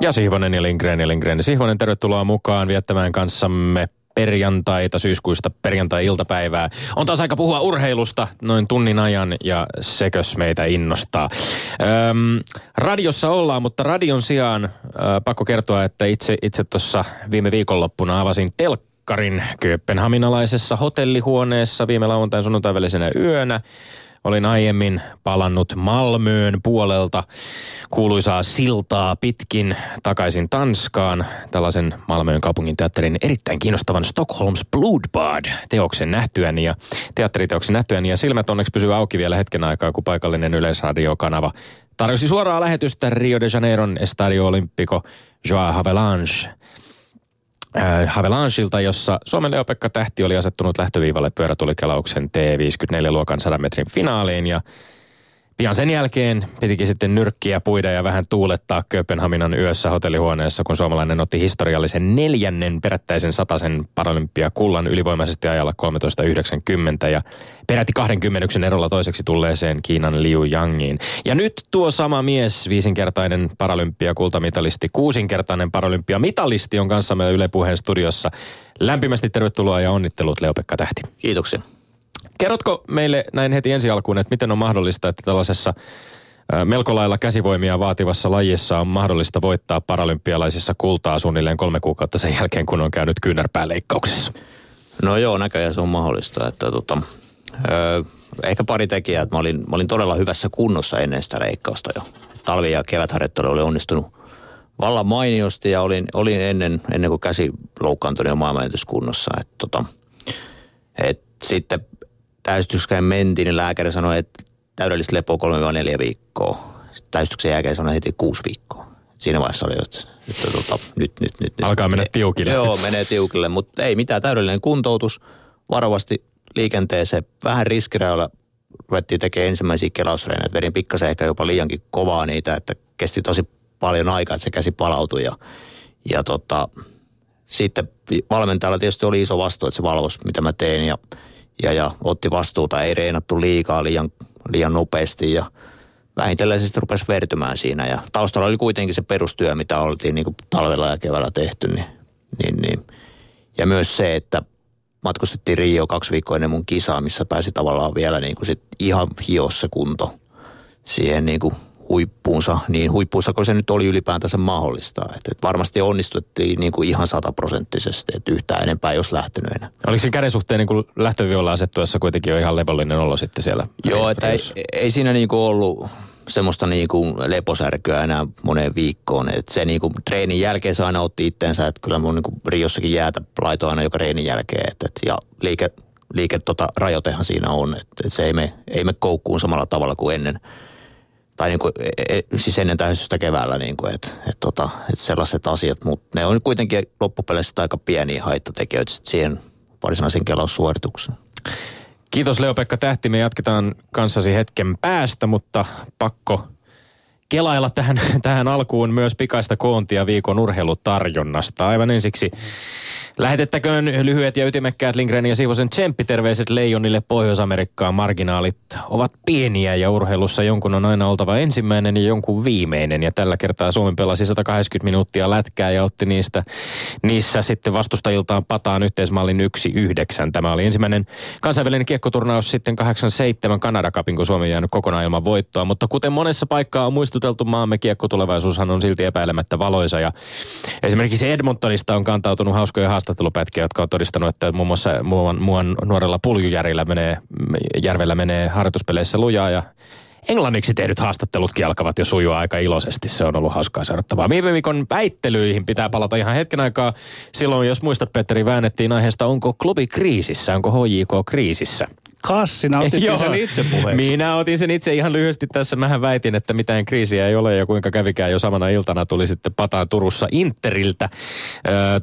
Ja Sihvonen ja Lindgren ja Lindgren. Sihvonen, tervetuloa mukaan viettämään kanssamme perjantaita, syyskuista perjantai-iltapäivää. On taas aika puhua urheilusta noin tunnin ajan ja sekös meitä innostaa. Öm, radiossa ollaan, mutta radion sijaan ö, pakko kertoa, että itse, itse tuossa viime viikonloppuna avasin telkkarin Kööpenhaminalaisessa hotellihuoneessa viime lauantain sunnuntain välisenä yönä. Olin aiemmin palannut Malmöön puolelta kuuluisaa siltaa pitkin takaisin Tanskaan. Tällaisen Malmöön kaupungin teatterin erittäin kiinnostavan Stockholms Bloodbad teoksen nähtyäni ja teatteriteoksen nähtyäni. Ja silmät onneksi pysyy auki vielä hetken aikaa, kun paikallinen yleisradiokanava tarjosi suoraa lähetystä Rio de Janeiron Estadio Olimpico Joao Havelange äh, Havelangeilta, jossa Suomen Leopekka Tähti oli asettunut lähtöviivalle pyörätulikelauksen T54-luokan 100 metrin finaaliin ja Pian sen jälkeen pitikin sitten nyrkkiä puida ja vähän tuulettaa Kööpenhaminan yössä hotellihuoneessa, kun suomalainen otti historiallisen neljännen perättäisen sataisen paralympiakullan ylivoimaisesti ajalla 13.90 ja peräti 20 erolla toiseksi tulleeseen Kiinan Liu Yangiin. Ja nyt tuo sama mies, viisinkertainen paralympiakultamitalisti, kuusinkertainen paralympiamitalisti on kanssamme Yle Puheen studiossa. Lämpimästi tervetuloa ja onnittelut Leo-Pekka Tähti. Kiitoksia. Kerrotko meille näin heti ensi alkuun, että miten on mahdollista, että tällaisessa melko lailla käsivoimia vaativassa lajissa on mahdollista voittaa paralympialaisissa kultaa suunnilleen kolme kuukautta sen jälkeen, kun on käynyt kyynärpääleikkauksessa? No joo, näköjään se on mahdollista. Että tota, ö, ehkä pari tekijää, että mä olin, mä olin todella hyvässä kunnossa ennen sitä leikkausta jo. Talvi- ja kevätharjoittelu oli onnistunut vallan mainiosti ja olin, olin ennen, ennen kuin käsi loukkaantui jo maailmanennätyskunnossa. Että tota, et sitten täystykseen mentiin, niin lääkäri sanoi, että täydellistä lepoa 3-4 viikkoa. Sitten täystyksen jälkeen sanoi heti 6 viikkoa. Siinä vaiheessa oli, että, että tota, nyt, nyt, nyt. Alkaa mennä tiukille. Joo, menee tiukille, mutta ei mitään täydellinen kuntoutus. Varovasti liikenteeseen, vähän riskirajoilla ruvettiin tekemään ensimmäisiä kelausreenejä. Vedin pikkasen ehkä jopa liiankin kovaa niitä, että kesti tosi paljon aikaa, että se käsi palautui. Ja, ja tota, sitten valmentajalla tietysti oli iso vastuu, että se valvoisi, mitä mä tein. Ja ja, ja otti vastuuta, ei reenattu liikaa liian, liian nopeasti ja vähitellen sitten rupesi vertymään siinä. Ja taustalla oli kuitenkin se perustyö, mitä oltiin niin kuin talvella ja keväällä tehty. Niin, niin, niin. Ja myös se, että matkustettiin Rio kaksi viikkoa ennen mun kisaa, missä pääsi tavallaan vielä niin kuin sit ihan hiossa kunto siihen niin kuin huippuunsa, niin huippuunsa kuin se nyt oli ylipäätänsä mahdollista. Että et varmasti onnistuttiin niin kuin ihan sataprosenttisesti, että yhtään enempää ei olisi lähtenyt enää. Oliko se käden suhteen niin lähtöviolla asettuessa kuitenkin jo ihan levollinen olo sitten siellä? Joo, että ei, ei siinä niin kuin ollut semmoista niin kuin leposärkyä enää moneen viikkoon. Et se niin kuin treenin jälkeen se aina otti itteensä, että kyllä mun niin kuin Riossakin jäätä laitoin aina joka treenin jälkeen. Et, et, ja liike, liike tota, rajoitehan siinä on, että et se ei me, ei me koukkuun samalla tavalla kuin ennen – tai niin kuin, e, e, siis ennen täystystä keväällä, niin kuin, että, että, tota, että sellaiset asiat, mutta ne on kuitenkin loppupeleissä aika pieniä haittatekijöitä siihen varsinaisen kelaussuoritukseen. Kiitos Leo-Pekka Tähti, me jatketaan kanssasi hetken päästä, mutta pakko kelailla tähän, tähän alkuun myös pikaista koontia viikon urheilutarjonnasta. Aivan ensiksi Lähetettäköön lyhyet ja ytimekkäät Lindgren ja Siivosen tsemppiterveiset Leijonille Pohjois-Amerikkaan. Marginaalit ovat pieniä ja urheilussa jonkun on aina oltava ensimmäinen ja jonkun viimeinen. Ja tällä kertaa Suomi pelasi 180 minuuttia lätkää ja otti niistä, niissä sitten vastustajiltaan pataan yhteismallin 1-9. Tämä oli ensimmäinen kansainvälinen kiekkoturnaus sitten 87 Kanada Cupin, kun Suomi jäänyt kokonaan ilman voittoa. Mutta kuten monessa paikkaa on muistuteltu, maamme kiekkotulevaisuushan on silti epäilemättä valoisa. Ja esimerkiksi Edmontonista on kantautunut hauskoja haastattelupätkiä, jotka on todistanut, että muun muassa muuan, muuan nuorella puljujärjellä menee, järvellä menee harjoituspeleissä lujaa ja englanniksi tehdyt haastattelutkin alkavat jo sujua aika iloisesti. Se on ollut hauskaa seurattavaa. Viime viikon väittelyihin pitää palata ihan hetken aikaa. Silloin, jos muistat, Petteri, väännettiin aiheesta, onko klubi kriisissä, onko HJK kriisissä. Kassinä otit sen itse puheeksi. Minä otin sen itse ihan lyhyesti tässä. Mähän väitin, että mitään kriisiä ei ole ja kuinka kävikään jo samana iltana tuli sitten pataan Turussa Interiltä äh,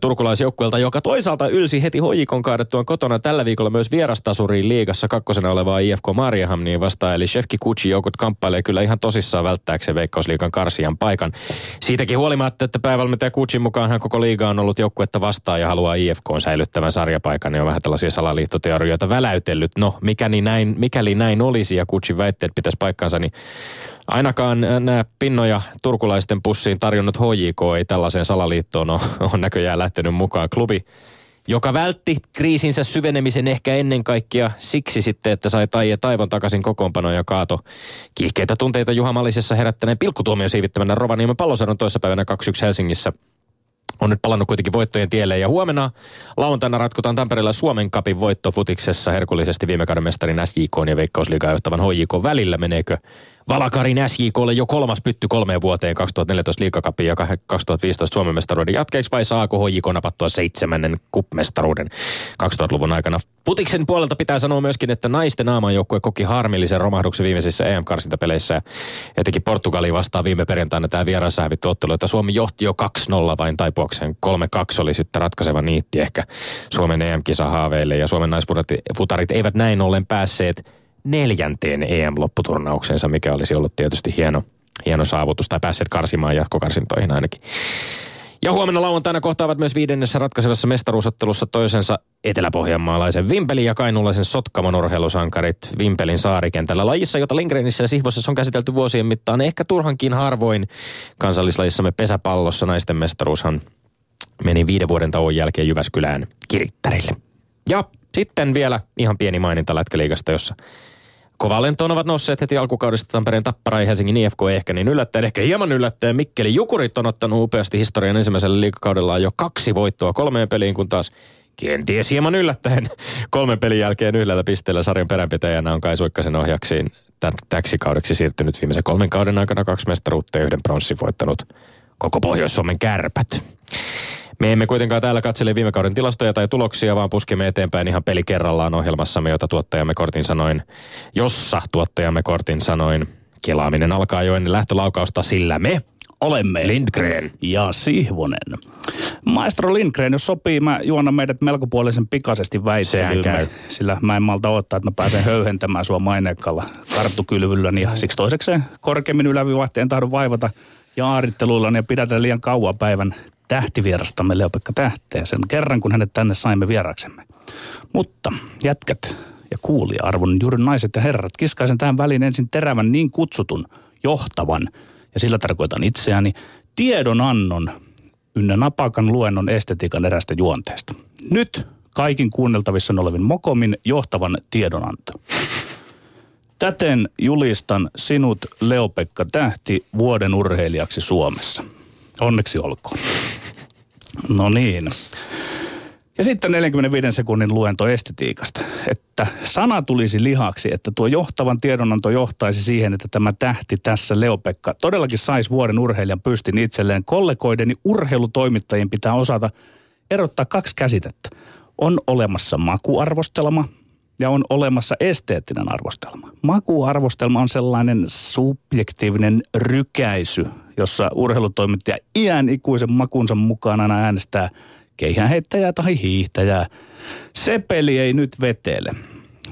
turkulaisjoukkueelta, joka toisaalta ylsi heti hojikon kaadettuaan kotona tällä viikolla myös vierastasuriin liigassa kakkosena olevaa IFK Mariehamniin vastaan. Eli Shefki Kuchi joukot kamppailee kyllä ihan tosissaan välttääkseen Veikkausliigan karsian paikan. Siitäkin huolimatta, että päävalmentaja Kuchin mukaan hän koko liiga on ollut joukkuetta vastaan ja haluaa IFK säilyttävän sarjapaikan, niin on vähän tällaisia salaliittoteorioita väläytellyt. No, mikäli näin, mikäli näin olisi ja Kutsin väitteet pitäisi paikkansa, niin ainakaan nämä pinnoja turkulaisten pussiin tarjonnut HJK ei tällaiseen salaliittoon ole, ole näköjään lähtenyt mukaan. Klubi joka vältti kriisinsä syvenemisen ehkä ennen kaikkea siksi sitten, että sai Taije Taivon takaisin kokoonpano ja kaato kiihkeitä tunteita Juha Malisessa herättäneen pilkkutuomio siivittämänä Rovaniemen palloseudun toissapäivänä 2-1 Helsingissä on nyt palannut kuitenkin voittojen tielle. Ja huomenna lauantaina ratkotaan Tampereella Suomen kapin voitto futiksessa herkullisesti viime kauden mestarin SJK ja Veikkausliigaa johtavan HJK välillä. Meneekö Valakarin SJKlle jo kolmas pytty kolmeen vuoteen 2014 liikakapin ja 2015 Suomen mestaruuden jatkeeksi vai saako HJK napattua seitsemännen kuppmestaruuden 2000-luvun aikana? Putiksen puolelta pitää sanoa myöskin, että naisten aamajoukkue koki harmillisen romahduksen viimeisissä EM-karsintapeleissä. Etenkin Portugali vastaa viime perjantaina tämä vieraassa hävitty ottelu, että Suomi johti jo 2-0 vain taipuakseen. 3-2 oli sitten ratkaiseva niitti ehkä Suomen EM-kisahaaveille ja Suomen naisfutarit eivät näin ollen päässeet neljänteen EM-lopputurnaukseensa, mikä olisi ollut tietysti hieno, hieno saavutus, tai päässeet karsimaan jatkokarsintoihin ainakin. Ja huomenna lauantaina kohtaavat myös viidennessä ratkaisevassa mestaruusottelussa toisensa eteläpohjanmaalaisen Vimpelin ja kainulaisen Sotkamon urheilusankarit Vimpelin saarikentällä. Lajissa, jota Lindgrenissä ja Sihvossa on käsitelty vuosien mittaan, ehkä turhankin harvoin kansallislajissamme pesäpallossa naisten mestaruushan meni viiden vuoden tauon jälkeen Jyväskylään kirittärille. Ja sitten vielä ihan pieni maininta Lätkäliigasta, jossa Kovalentoon ovat nousseet heti alkukaudesta Tampereen Tappara ja Helsingin IFK ehkä niin yllättäen, ehkä hieman yllättäen. Mikkeli Jukurit on ottanut upeasti historian ensimmäisellä liikakaudellaan jo kaksi voittoa kolmeen peliin, kun taas kenties hieman yllättäen kolmen pelin jälkeen yhdellä pisteellä sarjan peränpitäjänä on Kai Suikkasen ohjaksiin täksi kaudeksi siirtynyt viimeisen kolmen kauden aikana kaksi mestaruutta ja yhden pronssin voittanut koko Pohjois-Suomen kärpät. Me emme kuitenkaan täällä katsele viime kauden tilastoja tai tuloksia, vaan puskemme eteenpäin ihan peli kerrallaan ohjelmassamme, jota tuottajamme Kortin sanoin, jossa tuottajamme Kortin sanoin, kelaaminen alkaa jo ennen lähtölaukausta, sillä me olemme Lindgren ja Sihvonen. Maestro Lindgren, jos sopii, mä juonan meidät melkopuolisen pikaisesti väittelyyn. Sillä mä en malta odottaa, että mä pääsen höyhentämään sua mainekkalla karttukylvylläni. Ja siksi toisekseen korkeammin ylävivaihteen tahdon vaivata ja aaritteluillani ja pidätä liian kauan päivän tähtivierastamme Leopekka Tähteä sen kerran, kun hänet tänne saimme vieraksemme. Mutta jätkät ja kuulija-arvon juuri naiset ja herrat, kiskaisen tähän väliin ensin terävän niin kutsutun johtavan, ja sillä tarkoitan itseäni, tiedonannon ynnä napakan luennon estetiikan erästä juonteesta. Nyt kaikin kuunneltavissa olevin Mokomin johtavan tiedonanto. Täten julistan sinut, Leopekka Tähti, vuoden urheilijaksi Suomessa. Onneksi olkoon. No niin. Ja sitten 45 sekunnin luento estetiikasta, että sana tulisi lihaksi, että tuo johtavan tiedonanto johtaisi siihen, että tämä tähti tässä Leopekka todellakin saisi vuoden urheilijan pystin itselleen. Kollegoideni urheilutoimittajien pitää osata erottaa kaksi käsitettä. On olemassa makuarvostelma ja on olemassa esteettinen arvostelma. Makuarvostelma on sellainen subjektiivinen rykäisy jossa urheilutoimittaja iän ikuisen makunsa mukaan aina äänestää keihäänheittäjää tai hiihtäjää. Se peli ei nyt vetele.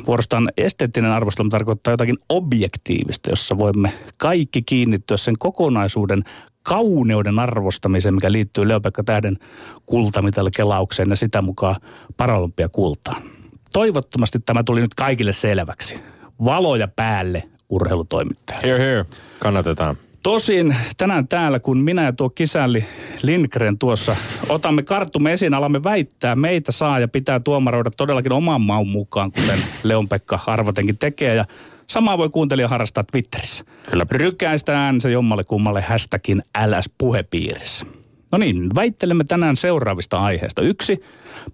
Vuorostaan esteettinen arvostelma tarkoittaa jotakin objektiivista, jossa voimme kaikki kiinnittyä sen kokonaisuuden kauneuden arvostamiseen, mikä liittyy Leopekka Tähden kultamitalle kelaukseen ja sitä mukaan paralympia kultaan. Toivottavasti tämä tuli nyt kaikille selväksi. Valoja päälle urheilutoimittajalle. Here, here. Kannatetaan. Tosin tänään täällä, kun minä ja tuo kisälli Lindgren tuossa otamme karttumme esiin, alamme väittää, meitä saa ja pitää tuomaroida todellakin oman maun mukaan, kuten Leon-Pekka arvotenkin tekee. Ja samaa voi kuuntelija harrastaa Twitterissä. Kyllä. Rykäistä äänensä jommalle kummalle hashtagin LS puhepiirissä. No niin, väittelemme tänään seuraavista aiheista. Yksi,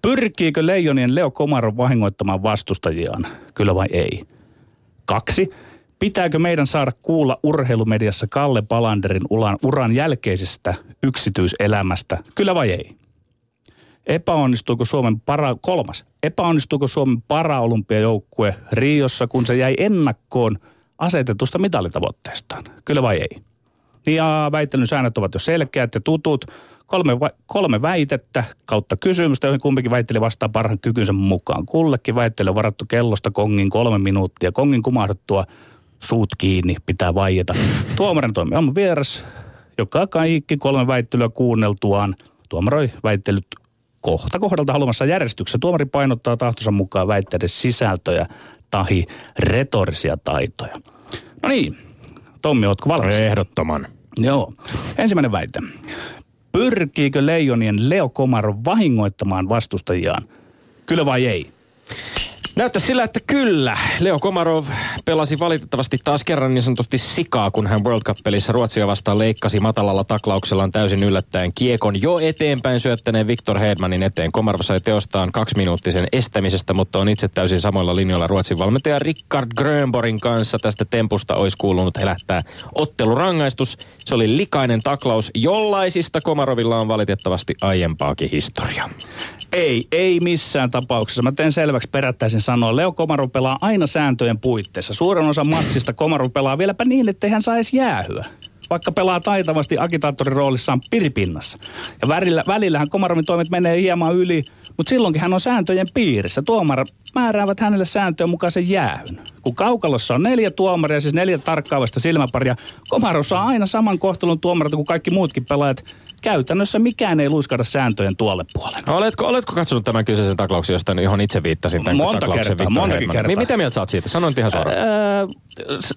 pyrkiikö leijonien Leo Komaro vahingoittamaan vastustajiaan? Kyllä vai ei? Kaksi, Pitääkö meidän saada kuulla urheilumediassa Kalle Palanderin uran, uran jälkeisestä yksityiselämästä? Kyllä vai ei? Epäonnistuiko Suomen para, kolmas, epäonnistuiko Suomen paraolympiajoukkue Riossa, kun se jäi ennakkoon asetetusta mitalitavoitteestaan? Kyllä vai ei? Ja väittelyn säännöt ovat jo selkeät ja tutut. Kolme, kolme väitettä kautta kysymystä, joihin kumpikin väitteli vastaa parhaan kykynsä mukaan. Kullekin väittely varattu kellosta kongin kolme minuuttia. Kongin kumahduttua suut kiinni, pitää vaieta. Tuomarin toimi on vieras, joka kaikki kolme väittelyä kuunneltuaan tuomaroi väittelyt kohta kohdalta haluamassa järjestyksessä. Tuomari painottaa tahtonsa mukaan väitteiden sisältöjä tahi retorisia taitoja. No niin, Tommi, ootko valmis? Ehdottoman. Joo. Ensimmäinen väite. Pyrkiikö leijonien Leo Komaro vahingoittamaan vastustajiaan? Kyllä vai ei? Näyttää sillä, että kyllä. Leo Komarov pelasi valitettavasti taas kerran niin sanotusti sikaa, kun hän World Cup-pelissä Ruotsia vastaan leikkasi matalalla taklauksellaan täysin yllättäen kiekon jo eteenpäin syöttäneen Viktor Hedmanin eteen. Komarov sai teostaan kaksiminuuttisen estämisestä, mutta on itse täysin samoilla linjoilla Ruotsin valmentaja Rickard Grönborin kanssa. Tästä tempusta olisi kuulunut helättää ottelurangaistus. Se oli likainen taklaus, jollaisista Komarovilla on valitettavasti aiempaakin historia. Ei, ei missään tapauksessa. Mä teen selväksi perättäisin sanoa. Leo Komaru pelaa aina sääntöjen puitteissa. Suurin osa matsista Komaru pelaa vieläpä niin, ettei hän saa jäähyä vaikka pelaa taitavasti agitaattorin roolissaan piripinnassa. Ja välillä, välillähän Komarovin toimet menee hieman yli, mutta silloinkin hän on sääntöjen piirissä. Tuomar määräävät hänelle sääntöjen mukaisen jäähyn. Kun kaukalossa on neljä tuomaria, siis neljä tarkkaavasta silmäparia, Komaro saa aina saman kohtelun tuomarilta kuin kaikki muutkin pelaajat käytännössä mikään ei luiskata sääntöjen tuolle puolelle. No, oletko, oletko katsonut tämän kyseisen taklauksen, josta, johon itse viittasin? Tämän monta kertaa, montakin kertaa. Niin, mitä mieltä sä oot siitä? Sanoin ihan suoraan. Öö,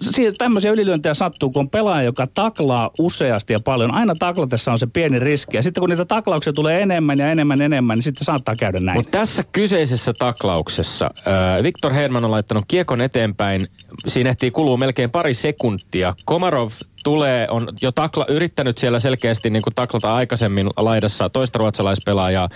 siis tämmöisiä ylilyöntejä sattuu, kun on pelaaja, joka taklaa useasti ja paljon. Aina taklatessa on se pieni riski. Ja sitten kun niitä taklauksia tulee enemmän ja enemmän enemmän, niin sitten saattaa käydä näin. Mutta tässä kyseisessä taklauksessa äh, Viktor Hedman on laittanut kiekon eteenpäin. Siinä ehtii kuluu melkein pari sekuntia. Komarov tulee, on jo takla, yrittänyt siellä selkeästi niin kuin taklata aikaisemmin laidassa toista ruotsalaispelaajaa,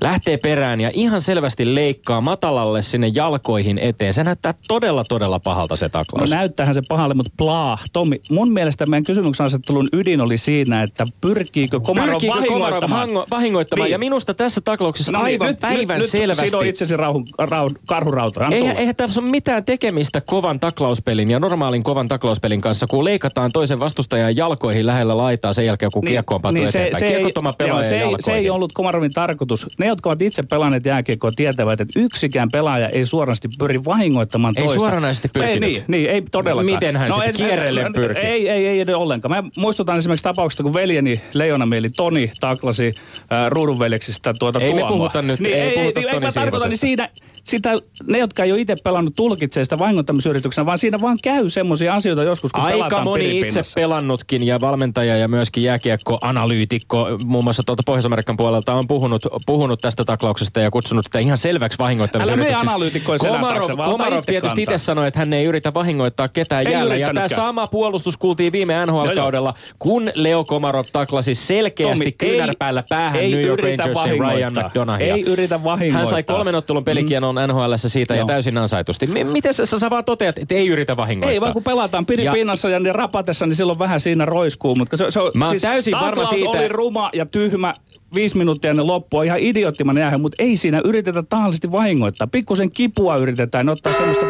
lähtee perään ja ihan selvästi leikkaa matalalle sinne jalkoihin eteen. Se näyttää todella, todella pahalta se taklaus. No näyttäähän se pahalle, mutta plaa. Tommi, mun mielestä meidän kysymyksen asettelun ydin oli siinä, että pyrkiikö Komaro pyrkiikö vahingoittamaan. Komaro vahingoittamaan. Niin. Ja minusta tässä taklauksessa no, niin, aivan nyt, päivän nyt, selvästi. Nyt itsesi rauhun, rauhun, karhurauta. Eihän, eihän tässä ole mitään tekemistä kovan taklauspelin ja normaalin kovan taklauspelin kanssa, kun leikataan toisen vastustajan jalkoihin lähellä laitaa sen jälkeen, kun niin, kiekko on niin se, se, joo, se, ei, se ei ollut Komarovin tarkoitus. Ne, jotka ovat itse pelanneet jääkiekkoa, tietävät, että yksikään pelaaja ei suorasti pyri vahingoittamaan ei toista. Ei suoranaisesti pyrkinyt. Ei, niin, niin, ei todellakaan. Miten hän no, sitten kierrelle pyrki? Ei, ei, ei, ei ollenkaan. Mä muistutan esimerkiksi tapauksesta, kun veljeni Leijonamieli Toni taklasi äh, ruudunveljeksistä tuota ei Tuomoa. Ei me puhuta nyt, niin, ei, ei puhuta ei, Toni ei, tarkoitan, niin siinä, sitä, ne, jotka ei ole itse pelannut, tulkitsee sitä vahingoittamisyrityksenä, vaan siinä vaan käy semmoisia asioita joskus, kun Aika moni itse pelannutkin ja valmentaja ja myöskin jääkiekko-analyytikko muun muassa tuolta Pohjois-Amerikan puolelta on puhunut, puhunut tästä taklauksesta ja kutsunut sitä ihan selväksi vahingoittamisyritykseksi. Älä me analyytikkoja Komarov, Komarov tietysti itse sanoi, että hän ei yritä vahingoittaa ketään ei jäällä. Ja tämä sama puolustus kuultiin viime NHL-kaudella, kun Leo Komarov taklasi selkeästi Tommi, kyynärpäällä päähän ei New York Rangersin Ryan McDonahia. Ei yritä vahingoittaa. Hän sai kolmen ottelun pelikienon mm. NHL siitä Joo. ja täysin ansaitusti. M- miten sä, sä vaan toteat, että ei yritä vahingoittaa? Ei vaan kun pelataan piripinnassa ja, ja rapatessa, niin silloin vähän siinä roiskuu. Mutta se, se, Mä siis täysin varma siitä. oli ruma ja tyhmä viisi minuuttia ennen loppua ihan idioottiman jäähän, mutta ei siinä yritetä tahallisesti vahingoittaa. Pikkusen kipua yritetään ottaa semmoista...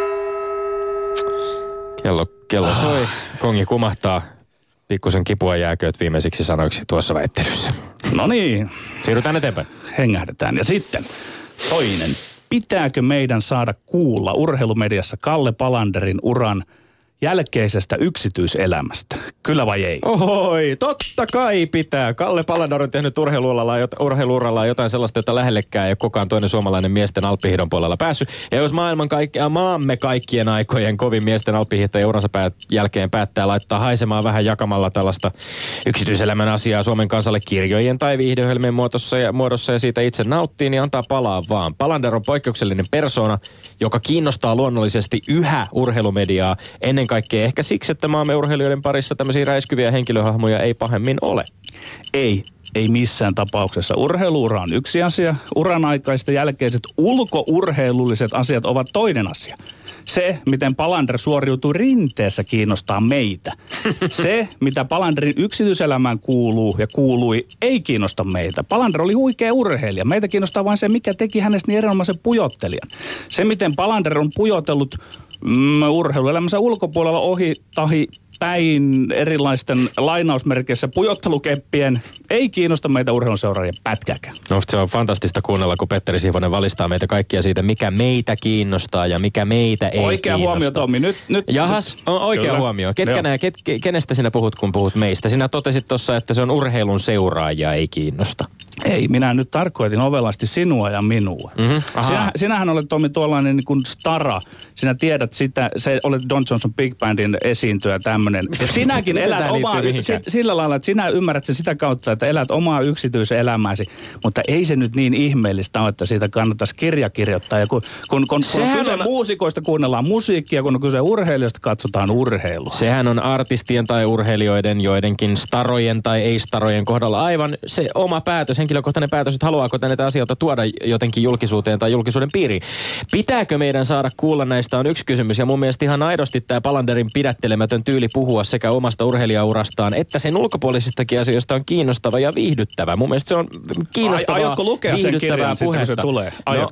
Kello, kello soi, kongi kumahtaa. Pikkusen kipua jääkööt viimeisiksi sanoiksi tuossa väittelyssä. No niin. Siirrytään eteenpäin. Hengähdetään. Ja sitten toinen. Pitääkö meidän saada kuulla urheilumediassa Kalle Palanderin uran – jälkeisestä yksityiselämästä. Kyllä vai ei? Oi, totta kai pitää. Kalle Palandor on tehnyt urheiluuralla, jotain sellaista, jota lähellekään ei koko toinen suomalainen miesten alppihidon puolella päässyt. Ja jos maailman kaikki, maamme kaikkien aikojen kovin miesten alppihiihtäjä uransa päät, jälkeen päättää laittaa haisemaan vähän jakamalla tällaista yksityiselämän asiaa Suomen kansalle kirjojen tai viihdeohjelmien muodossa ja, muodossa ja siitä itse nauttii, niin antaa palaa vaan. Palander on poikkeuksellinen persona, joka kiinnostaa luonnollisesti yhä urheilumediaa ennen kaikkea ehkä siksi, että maamme urheilijoiden parissa tämmöisiä räiskyviä henkilöhahmoja ei pahemmin ole. Ei, ei missään tapauksessa. Urheiluura on yksi asia, uran aikaiset jälkeiset ulkourheilulliset asiat ovat toinen asia. Se, miten Palander suoriutuu rinteessä, kiinnostaa meitä. Se, mitä Palanderin yksityiselämään kuuluu ja kuului, ei kiinnosta meitä. Palander oli huikea urheilija. Meitä kiinnostaa vain se, mikä teki hänestä niin erinomaisen pujottelijan. Se, miten Palander on pujotellut mm, urheiluelämänsä ulkopuolella ohi tahi päin erilaisten lainausmerkeissä pujottelukeppien ei kiinnosta meitä urheiluseuraajia pätkäkään. No se on fantastista kuunnella, kun Petteri Sivonen valistaa meitä kaikkia siitä, mikä meitä kiinnostaa ja mikä meitä ei Oikea kiinnosta. huomio, Tommi. Nyt, nyt, Jahas, on oikea Kyllä. huomio. Ketkä nää, ket, kenestä sinä puhut, kun puhut meistä? Sinä totesit tuossa, että se on urheilun seuraajia ei kiinnosta. Ei, minä nyt tarkoitin ovelasti sinua ja minua. Mm-hmm. Sinä, sinähän olet Tomi tuollainen niin kuin stara. Sinä tiedät sitä, se olet Don Johnson Big Bandin esiintyjä tämmöinen. Ja sinäkin elät omaa, sillä lailla, että sinä ymmärrät sen sitä kautta, että elät omaa yksityisen elämääsi. Mutta ei se nyt niin ihmeellistä ole, että siitä kannattaisi kirja kirjoittaa. Ja kun, kun, kun, kun on kyse on... muusikoista, kuunnellaan musiikkia, kun on kyse urheilijoista, katsotaan urheilua. Sehän on artistien tai urheilijoiden, joidenkin starojen tai ei-starojen kohdalla aivan se oma päätös, henkilökohtainen päätös, että haluaako näitä asioita tuoda jotenkin julkisuuteen tai julkisuuden piiriin. Pitääkö meidän saada kuulla näistä on yksi kysymys ja mun mielestä ihan aidosti tämä Palanderin pidättelemätön tyyli puhua sekä omasta urheilijaurastaan että sen ulkopuolisistakin asioista on kiinnostava ja viihdyttävä. Mun mielestä se on kiinnostavaa, Ai, aiotko lukea sen kirjan se tulee? No,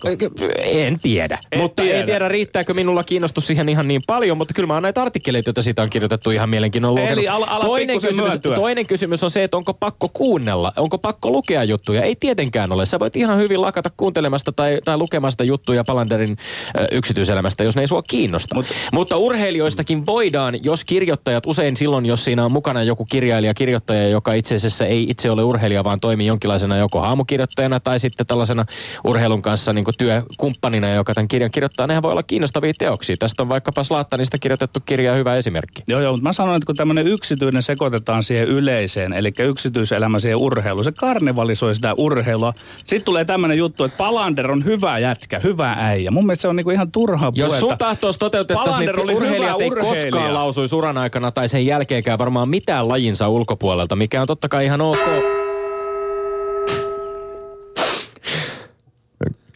en tiedä, en mutta tiedä. ei tiedä riittääkö minulla kiinnostus siihen ihan niin paljon, mutta kyllä mä oon näitä artikkeleita, joita siitä on kirjoitettu ihan mielenkiinnolla Eli ala, ala toinen, kysymys, toinen kysymys on se, että onko pakko kuunnella, onko pakko lukea juttuja. Ei tietenkään ole. Sä voit ihan hyvin lakata kuuntelemasta tai, tai lukemasta juttuja Palanderin ö, yksityiselämästä, jos ne ei sua kiinnosta. Mut, Mutta urheilijoistakin voidaan, jos kirjoittajat, usein silloin, jos siinä on mukana joku kirjailija, kirjoittaja, joka itse asiassa ei itse ole urheilija, vaan toimii jonkinlaisena joko haamukirjoittajana tai sitten tällaisena urheilun kanssa niin työkumppanina, joka tämän kirjan kirjoittaa, nehän voi olla kiinnostavia teoksia. Tästä on vaikkapa Slaattanista kirjoitettu kirja hyvä esimerkki. Joo, joo, mutta mä sanoin, että kun tämmöinen yksityinen sekoitetaan siihen yleiseen, eli yksityiselämä siihen urheiluun, se karnevalisoi sitä urheilua. Sitten tulee tämmöinen juttu, että Palander on hyvä jätkä, hyvä äijä. Mun mielestä se on niinku ihan turha Jos sun tahtoisi toteutettaisiin, niin urheilijat ei koskaan lausuisi uran aikana tai sen jälkeenkään varmaan mitään lajinsa ulkopuolelta, mikä on totta kai ihan ok.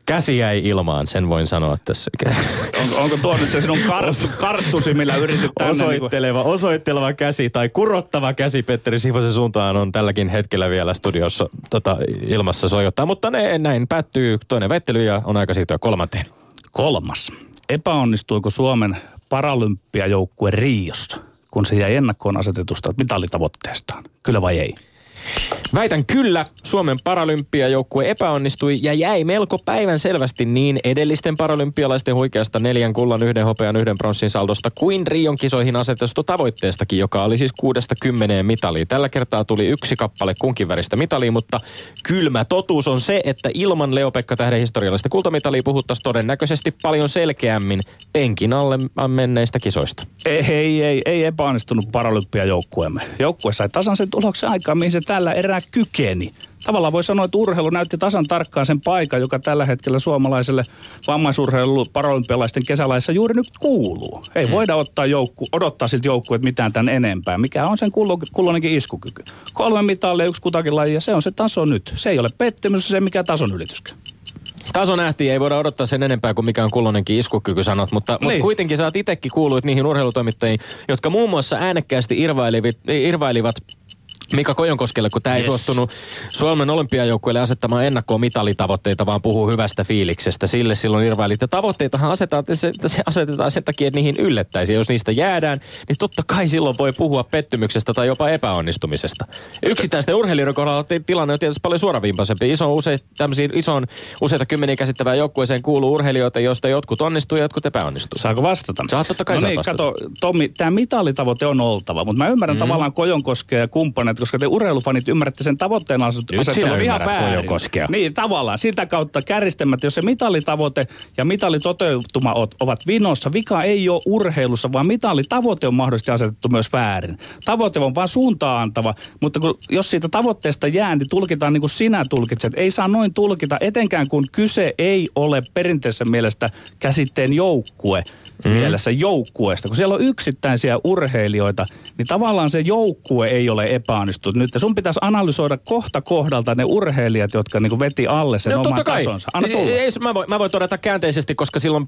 Käsi jäi ilmaan, sen voin sanoa tässä. onko, onko tuo nyt se sinun karttu, karttusi, millä yritit tänne? Osoitteleva, niin kuin... osoitteleva käsi tai kurottava käsi Petteri Sivosen suuntaan on tälläkin hetkellä vielä studiossa tota, ilmassa sojottaa. Mutta ne, näin päättyy toinen väittely ja on aika siirtyä kolmanteen. Kolmas. Epäonnistuiko Suomen paralympiajoukkue Riossa, kun se jäi ennakkoon asetetusta mitallitavoitteestaan? Kyllä vai ei? Väitän kyllä, Suomen paralympiajoukkue epäonnistui ja jäi melko päivän selvästi niin edellisten paralympialaisten huikeasta neljän kullan, yhden hopean, yhden pronssin saldosta kuin Rion kisoihin asetusta tavoitteestakin, joka oli siis kuudesta kymmeneen mitalia. Tällä kertaa tuli yksi kappale kunkin väristä mitalia, mutta kylmä totuus on se, että ilman Leo-Pekka Tähden historiallista kultamitalia puhuttaisiin todennäköisesti paljon selkeämmin penkin alle menneistä kisoista. Ei, ei, ei, ei epäonnistunut paralympiajoukkueemme. Joukkue sai tasan sen tuloksen aikaa, mihin se tällä erää kykeni. Tavallaan voi sanoa, että urheilu näytti tasan tarkkaan sen paikan, joka tällä hetkellä suomalaiselle vammaisurheilu paralympialaisten kesälaissa juuri nyt kuuluu. Ei hmm. voida ottaa joukku, odottaa siltä joukkueet mitään tämän enempää. Mikä on sen kulloinenkin iskukyky? Kolme mitalia, yksi kutakin laji ja se on se taso nyt. Se ei ole pettymys, se ei mikään tason ylityskään. Taso nähtiin, ei voida odottaa sen enempää kuin mikä on kulloinenkin iskukyky sanot, mutta, niin. mutta kuitenkin sä oot itsekin kuullut niihin urheilutoimittajiin, jotka muun muassa äänekkäästi irvailivat, irvailivat Mika Kojonkoskelle, kun tämä yes. ei suostunut Suomen olympiajoukkueelle asettamaan ennakkoon mitalitavoitteita, vaan puhuu hyvästä fiiliksestä. Sille silloin irvailit. Ja tavoitteitahan asetetaan, se, se asetetaan sen takia, että niihin yllättäisiin. Jos niistä jäädään, niin totta kai silloin voi puhua pettymyksestä tai jopa epäonnistumisesta. Yksittäisten urheilijoiden kohdalla tilanne on tietysti paljon suoravimpaisempi. Iso, use, ison, useita kymmeniä käsittävää joukkueeseen kuuluu urheilijoita, joista jotkut onnistuu ja jotkut epäonnistuu. Saako vastata? Saat totta kai no niin, vastata. kato, Tommi, tämä mitalitavoite on oltava, mutta mä ymmärrän mm. tavallaan Kojonkoskea ja kumppaneita että koska te urheilufanit ymmärrätte sen tavoitteen asettelun ihan väärin. Niin, tavallaan. Sitä kautta kärjistämät, jos se mitalitavoite ja mitalitoteutuma ovat vinossa, vika ei ole urheilussa, vaan mitalitavoite on mahdollisesti asetettu myös väärin. Tavoite on vain suuntaan antava, mutta kun, jos siitä tavoitteesta jää, niin tulkitaan niin kuin sinä tulkitset. Ei saa noin tulkita, etenkään kun kyse ei ole perinteisessä mielestä käsitteen joukkue mm. mielessä joukkueesta. Kun siellä on yksittäisiä urheilijoita, niin tavallaan se joukkue ei ole epäonnistunut. Nyt sun pitäisi analysoida kohta kohdalta ne urheilijat, jotka niin veti alle sen no, oman kai. tasonsa. Anna tulla. Ei, mä, voin, mä voin todeta käänteisesti, koska silloin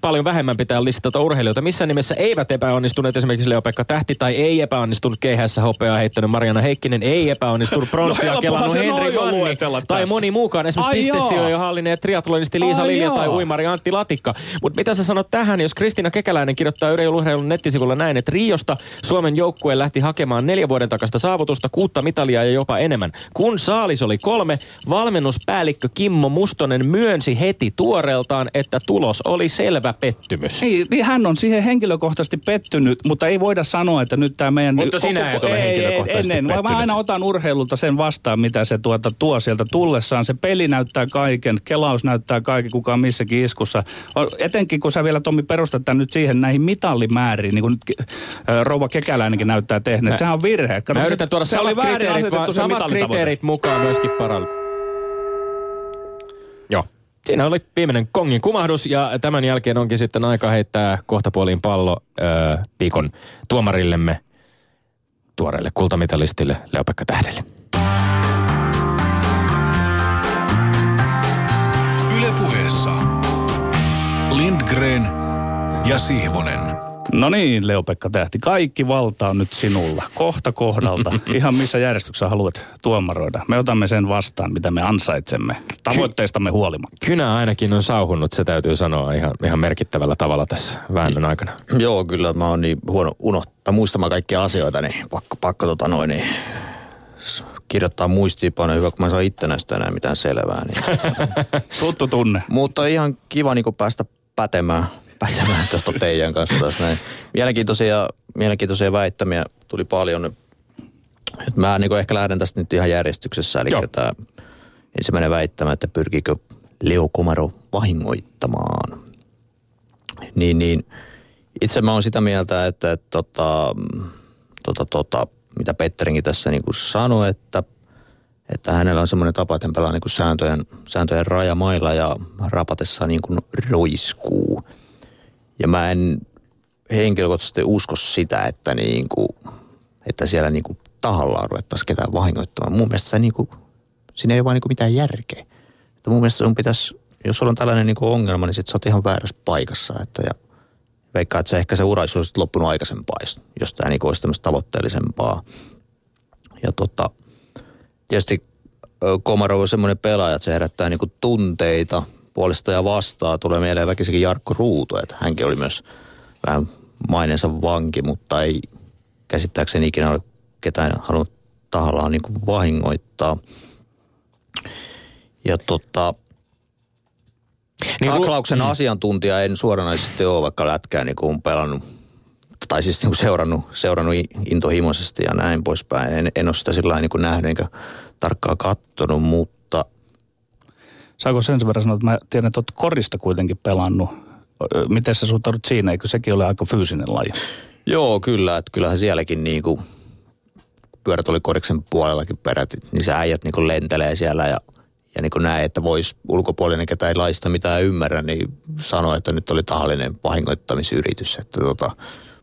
paljon vähemmän pitää listata urheilijoita. Missä nimessä eivät epäonnistuneet esimerkiksi Leo-Pekka Tähti tai ei epäonnistunut keihässä hopeaa heittänyt Mariana Heikkinen, ei epäonnistunut pronssia no, kelannut Henri Vanni tai moni muukaan. Esimerkiksi pistesijoja hallinneet triatlonisti Liisa Lilja tai uimari Antti Latikka. Mutta mitä sä sanot tähän, jos Kristiina Kekäläinen kirjoittaa Urheilun nettisivulla näin, että Riosta Suomen joukkue lähti hakemaan neljä vuoden takasta saavutusta, kuutta mitalia ja jopa enemmän. Kun saalis oli kolme, valmennuspäällikkö Kimmo Mustonen myönsi heti tuoreeltaan, että tulos oli selvä pettymys. Niin, niin hän on siihen henkilökohtaisesti pettynyt, mutta ei voida sanoa, että nyt tämä meidän... Mutta sinä et ole henkilökohtaisesti ei, ei, Mä aina otan urheilulta sen vastaan, mitä se tuota, tuo sieltä tullessaan. Se peli näyttää kaiken, kelaus näyttää kaiken, kuka on missäkin iskussa. Etenkin kun sä vielä Tommi perustat tämän nyt siihen näihin mitallimääriin, niin kuin nyt Rouva Kekäläinenkin näyttää tehneet. Sehän on virhe. Kato, mä yritän tuoda se samat, kriteerit, va- samat kriteerit mukaan myöskin paral. Joo. Siinä oli viimeinen kongin kumahdus ja tämän jälkeen onkin sitten aika heittää kohtapuoliin pallo öö, viikon tuomarillemme, tuoreelle kultamitalistille Leopekka Tähdelle. Ylepuheessa Lindgren ja Sihvonen. No niin, Leopekka Tähti, kaikki valta on nyt sinulla. Kohta kohdalta, ihan missä järjestyksessä haluat tuomaroida. Me otamme sen vastaan, mitä me ansaitsemme, tavoitteistamme huolimatta. Kynä ainakin on sauhunut, se täytyy sanoa ihan, ihan merkittävällä tavalla tässä väännön aikana. Joo, kyllä mä oon niin huono unohtaa muistamaan kaikkia asioita, niin pakko, pakko tota noin, niin kirjoittaa muistiinpanoja, hyvä kun mä saan itsenäistä enää mitään selvää. Niin. Tuttu tunne. Mutta ihan kiva niin päästä pätemään, pätemään tuosta teidän kanssa taas näin. Mielenkiintoisia, mielenkiintoisia väittämiä tuli paljon. Et mä niin ehkä lähden tästä nyt ihan järjestyksessä. Eli tämä ensimmäinen väittämä, että pyrkikö Leo Komaro vahingoittamaan. Niin, niin itse mä oon sitä mieltä, että, että tota, tota, tota, mitä Petterinkin tässä niin kuin sanoi, että, että hänellä on semmoinen tapa, että hän pelaa niin kuin sääntöjen, sääntöjen rajamailla ja rapatessa niin kuin roiskuu. Ja mä en henkilökohtaisesti usko sitä, että, niin kuin, että siellä niin kuin tahallaan ruvettaisiin ketään vahingoittamaan. Mun mielestä se niin kuin, siinä ei ole vaan niin kuin mitään järkeä. Että mun mielestä sun pitäisi, jos sulla on tällainen niin kuin ongelma, niin sit sä oot ihan väärässä paikassa. Että, ja veikkaa, että se ehkä se ura olisi loppunut aikaisempaa, jos tämä niin olisi tämmöistä tavoitteellisempaa. Ja tota, tietysti Komarov on semmoinen pelaaja, että se herättää niin tunteita puolesta ja vastaan. Tulee mieleen väkisinkin Jarkko Ruutu, että hänkin oli myös vähän mainensa vanki, mutta ei käsittääkseni ikinä ole ketään halunnut tahallaan niin vahingoittaa. Ja tota, niin Taklauksen mm. asiantuntija en suoranaisesti ole, vaikka lätkää niin kuin pelannut tai siis niin kuin seurannut, seurannut intohimoisesti ja näin poispäin. En, en ole sitä sillä niin kuin nähnyt enkä tarkkaan katsonut, mutta... Saako sen verran sanoa, että mä tiedän, että olet korista kuitenkin pelannut. Miten sä suhtaudut siinä? Eikö sekin ole aika fyysinen laji? Joo, kyllä. Että kyllähän sielläkin niin kuin pyörät oli koriksen puolellakin peräti, niin se äijät niin kuin lentelee siellä ja – ja niin kuin näin, että voisi ulkopuolinen, ketä ei laista mitään ymmärrä, niin sanoa, että nyt oli tahallinen vahingoittamisyritys. Että tota,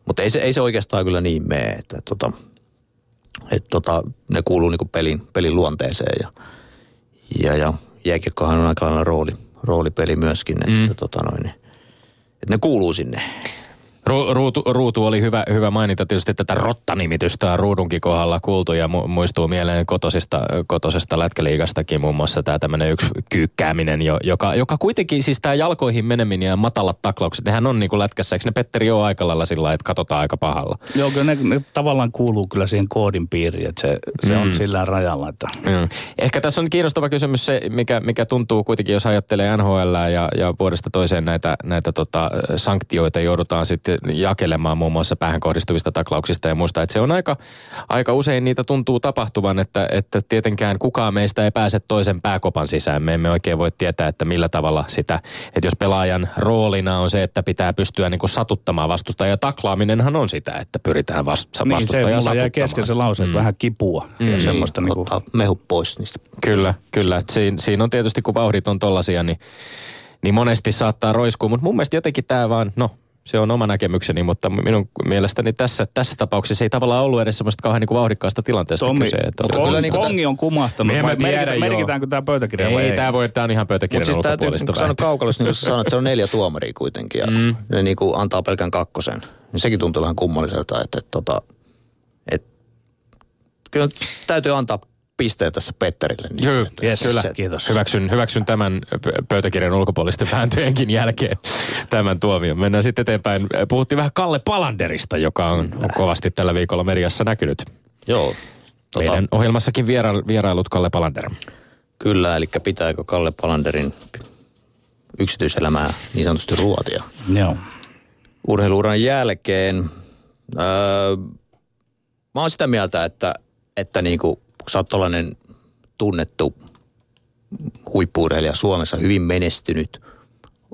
mutta ei se, ei se oikeastaan kyllä niin mene, että tota, että tota, ne kuuluu niin kuin pelin, pelin luonteeseen ja, ja, ja jääkiekkohan on aika rooli, roolipeli myöskin, että, mm. tota noin, että ne kuuluu sinne. Ru, ruutu, ruutu oli hyvä, hyvä mainita tietysti tätä Rotta-nimitystä on ruudunkin kohdalla kuultu ja mu, muistuu mieleen kotosesta, kotosesta lätkäliigastakin muun muassa tämä tämmöinen yksi kyykkääminen, jo, joka, joka kuitenkin siis tämä jalkoihin meneminen ja matalat taklaukset, nehän on niin kuin lätkässä, eikö ne Petteri ole aika lailla sillä että katsotaan aika pahalla? Joo, kyllä ne, ne tavallaan kuuluu kyllä siihen koodin piiriin, että se, se mm. on sillä rajalla. Että. Mm. Ehkä tässä on kiinnostava kysymys se, mikä, mikä tuntuu kuitenkin, jos ajattelee NHL ja, ja vuodesta toiseen näitä, näitä tota, sanktioita joudutaan sitten jakelemaan muun muassa päähän kohdistuvista taklauksista ja muista. Että se on aika, aika usein niitä tuntuu tapahtuvan, että, että tietenkään kukaan meistä ei pääse toisen pääkopan sisään. Me emme oikein voi tietää, että millä tavalla sitä, että jos pelaajan roolina on se, että pitää pystyä niin kuin satuttamaan vastusta ja taklaaminenhan on sitä, että pyritään vast, niin, se mulla jäi kesken se lause, että mm. vähän kipua mm. ja semmoista. Niin, kuin... mehu pois niistä. Kyllä, kyllä. Siin, siinä on tietysti, kun vauhdit on tollasia, niin niin monesti saattaa roiskua, mutta mun mielestä jotenkin tämä vaan, no se on oma näkemykseni, mutta minun mielestäni tässä, tässä tapauksessa ei tavallaan ollut edes semmoista kauhean niin kuin vauhdikkaasta tilanteesta Tommi, kyse. Että Kong, kyllä niin kongi on kumahtanut. Me merkitään, merkitäänkö tämä pöytäkirja ei, vai ei? Tämä, voi, tämä on ihan pöytäkirjan siis ulkopuolista. Mutta siis kaukalossa, niin kuin sanoit, se on neljä tuomaria kuitenkin ja mm. ne niin kuin antaa pelkän kakkosen. Niin sekin tuntuu vähän kummalliselta, että, että, että, että kyllä täytyy antaa pisteet tässä Petterille. Niin Joo, että yes, kyllä, se- kiitos. Hyväksyn, hyväksyn tämän pöytäkirjan ulkopuolisten vääntöjenkin jälkeen tämän tuomion. Mennään sitten eteenpäin. Puhuttiin vähän Kalle Palanderista, joka on, on kovasti tällä viikolla mediassa näkynyt. Joo. Tota, Meidän ohjelmassakin viera, vierailut Kalle Palander. Kyllä, eli pitääkö Kalle Palanderin yksityiselämää niin sanotusti ruotia. Joo. urheiluuran jälkeen. Öö, mä oon sitä mieltä, että, että niinku, kun sä oot tunnettu huippuurheilija Suomessa, hyvin menestynyt,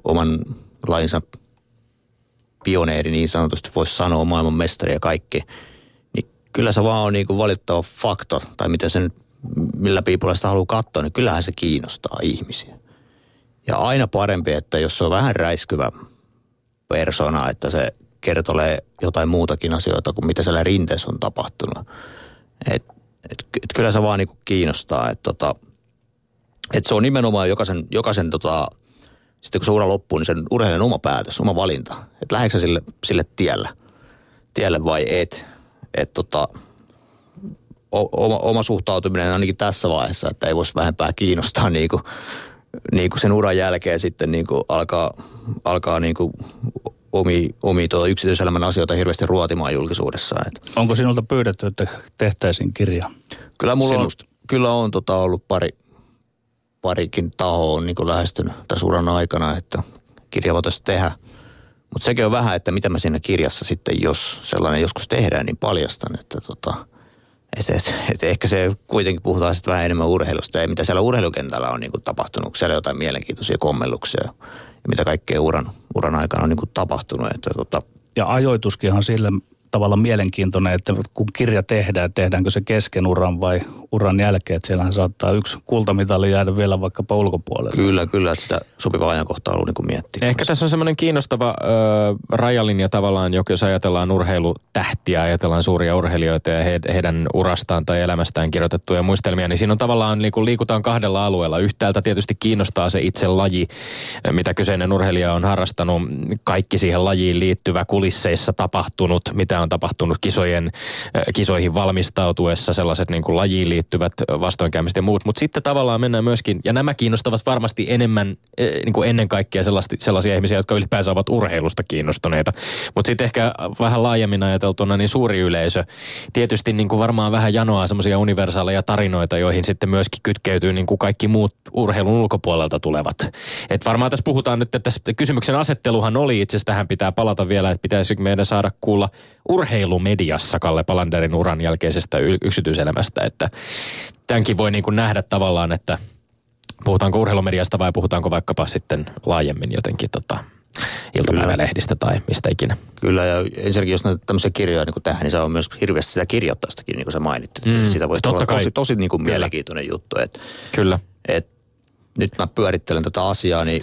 oman lainsa pioneeri niin sanotusti, voisi sanoa maailman mestari ja kaikki, niin kyllä se vaan on niinku valittava fakta, tai miten se nyt, millä piipulla sitä haluaa katsoa, niin kyllähän se kiinnostaa ihmisiä. Ja aina parempi, että jos se on vähän räiskyvä persona, että se kertolee jotain muutakin asioita kuin mitä siellä rinteessä on tapahtunut. Et, et, et kyllä se vaan niinku kiinnostaa, että tota, et se on nimenomaan jokaisen, jokaisen tota, sitten kun se ura loppuu, niin sen urheilijan oma päätös, oma valinta. Että lähdetkö sille, sille tielle, tielle vai et. Et tota, o- oma, oma suhtautuminen ainakin tässä vaiheessa, että ei voisi vähempää kiinnostaa niinku, niinku sen uran jälkeen sitten niinku alkaa, alkaa niinku omi, omi tuota yksityiselämän asioita hirveästi ruotimaan julkisuudessa. Et Onko sinulta pyydetty, että tehtäisiin kirja? kyllä mulla on, Sinusta. kyllä on tota ollut pari, parikin tahoa on niinku lähestynyt tässä uran aikana, että kirja voitaisiin tehdä. Mutta sekin on vähän, että mitä mä siinä kirjassa sitten, jos sellainen joskus tehdään, niin paljastan, että tota, et, et, et ehkä se kuitenkin puhutaan sitten vähän enemmän urheilusta ja mitä siellä urheilukentällä on niinku tapahtunut, onko siellä jotain mielenkiintoisia kommelluksia ja mitä kaikkea uran, uran aikana on niinku tapahtunut. Että tota, Ja ajoituskin on sillä tavalla mielenkiintoinen, että kun kirja tehdään, tehdäänkö se kesken uran vai uran jälkeen, että siellähän saattaa yksi kultamitali jäädä vielä vaikkapa ulkopuolelle. kyllä, kyllä, että sitä sopivaa ajankohtaa on niinku miettiä. Ehkä tässä on semmoinen kiinnostava ö, rajalinja tavallaan, joka- jos ajatellaan urheilutähtiä, ajatellaan suuria urheilijoita ja he, heidän urastaan tai elämästään kirjoitettuja muistelmia, niin siinä on tavallaan niin kuin liikutaan kahdella alueella. Yhtäältä tietysti kiinnostaa se itse laji, mitä kyseinen urheilija on harrastanut, kaikki siihen lajiin liittyvä kulisseissa tapahtunut, mitä on tapahtunut kisojen, ö, kisoihin valmistautuessa, sellaiset niin kuin lajiin liittyvät vastoinkäymiset ja muut. Mutta sitten tavallaan mennään myöskin, ja nämä kiinnostavat varmasti enemmän eh, niin kuin ennen kaikkea sellaisia, sellaisia ihmisiä, jotka ylipäänsä ovat urheilusta kiinnostuneita. Mutta sitten ehkä vähän laajemmin ajateltuna, niin suuri yleisö tietysti niin kuin varmaan vähän janoaa semmoisia universaaleja tarinoita, joihin sitten myöskin kytkeytyy niin kuin kaikki muut urheilun ulkopuolelta tulevat. Et varmaan tässä puhutaan nyt, että tässä kysymyksen asetteluhan oli, itse asiassa tähän pitää palata vielä, että pitäisikö meidän saada kuulla urheilumediassa Kalle Palanderin uran jälkeisestä yksityiselämästä, että tämänkin voi niin kuin nähdä tavallaan, että puhutaanko urheilumediasta vai puhutaanko vaikkapa sitten laajemmin jotenkin tota, iltapäivälehdistä tai mistä ikinä. Kyllä, ja ensinnäkin jos näitä tämmöisiä kirjoja niin tehdään, niin se on myös hirveästi sitä kirjoittastakin, niin kuin sä mainittit. Mm, siitä totta olla kai. tosi, tosi niin kuin Kyllä. mielenkiintoinen juttu. Et, Kyllä. et, nyt mä pyörittelen tätä asiaa, niin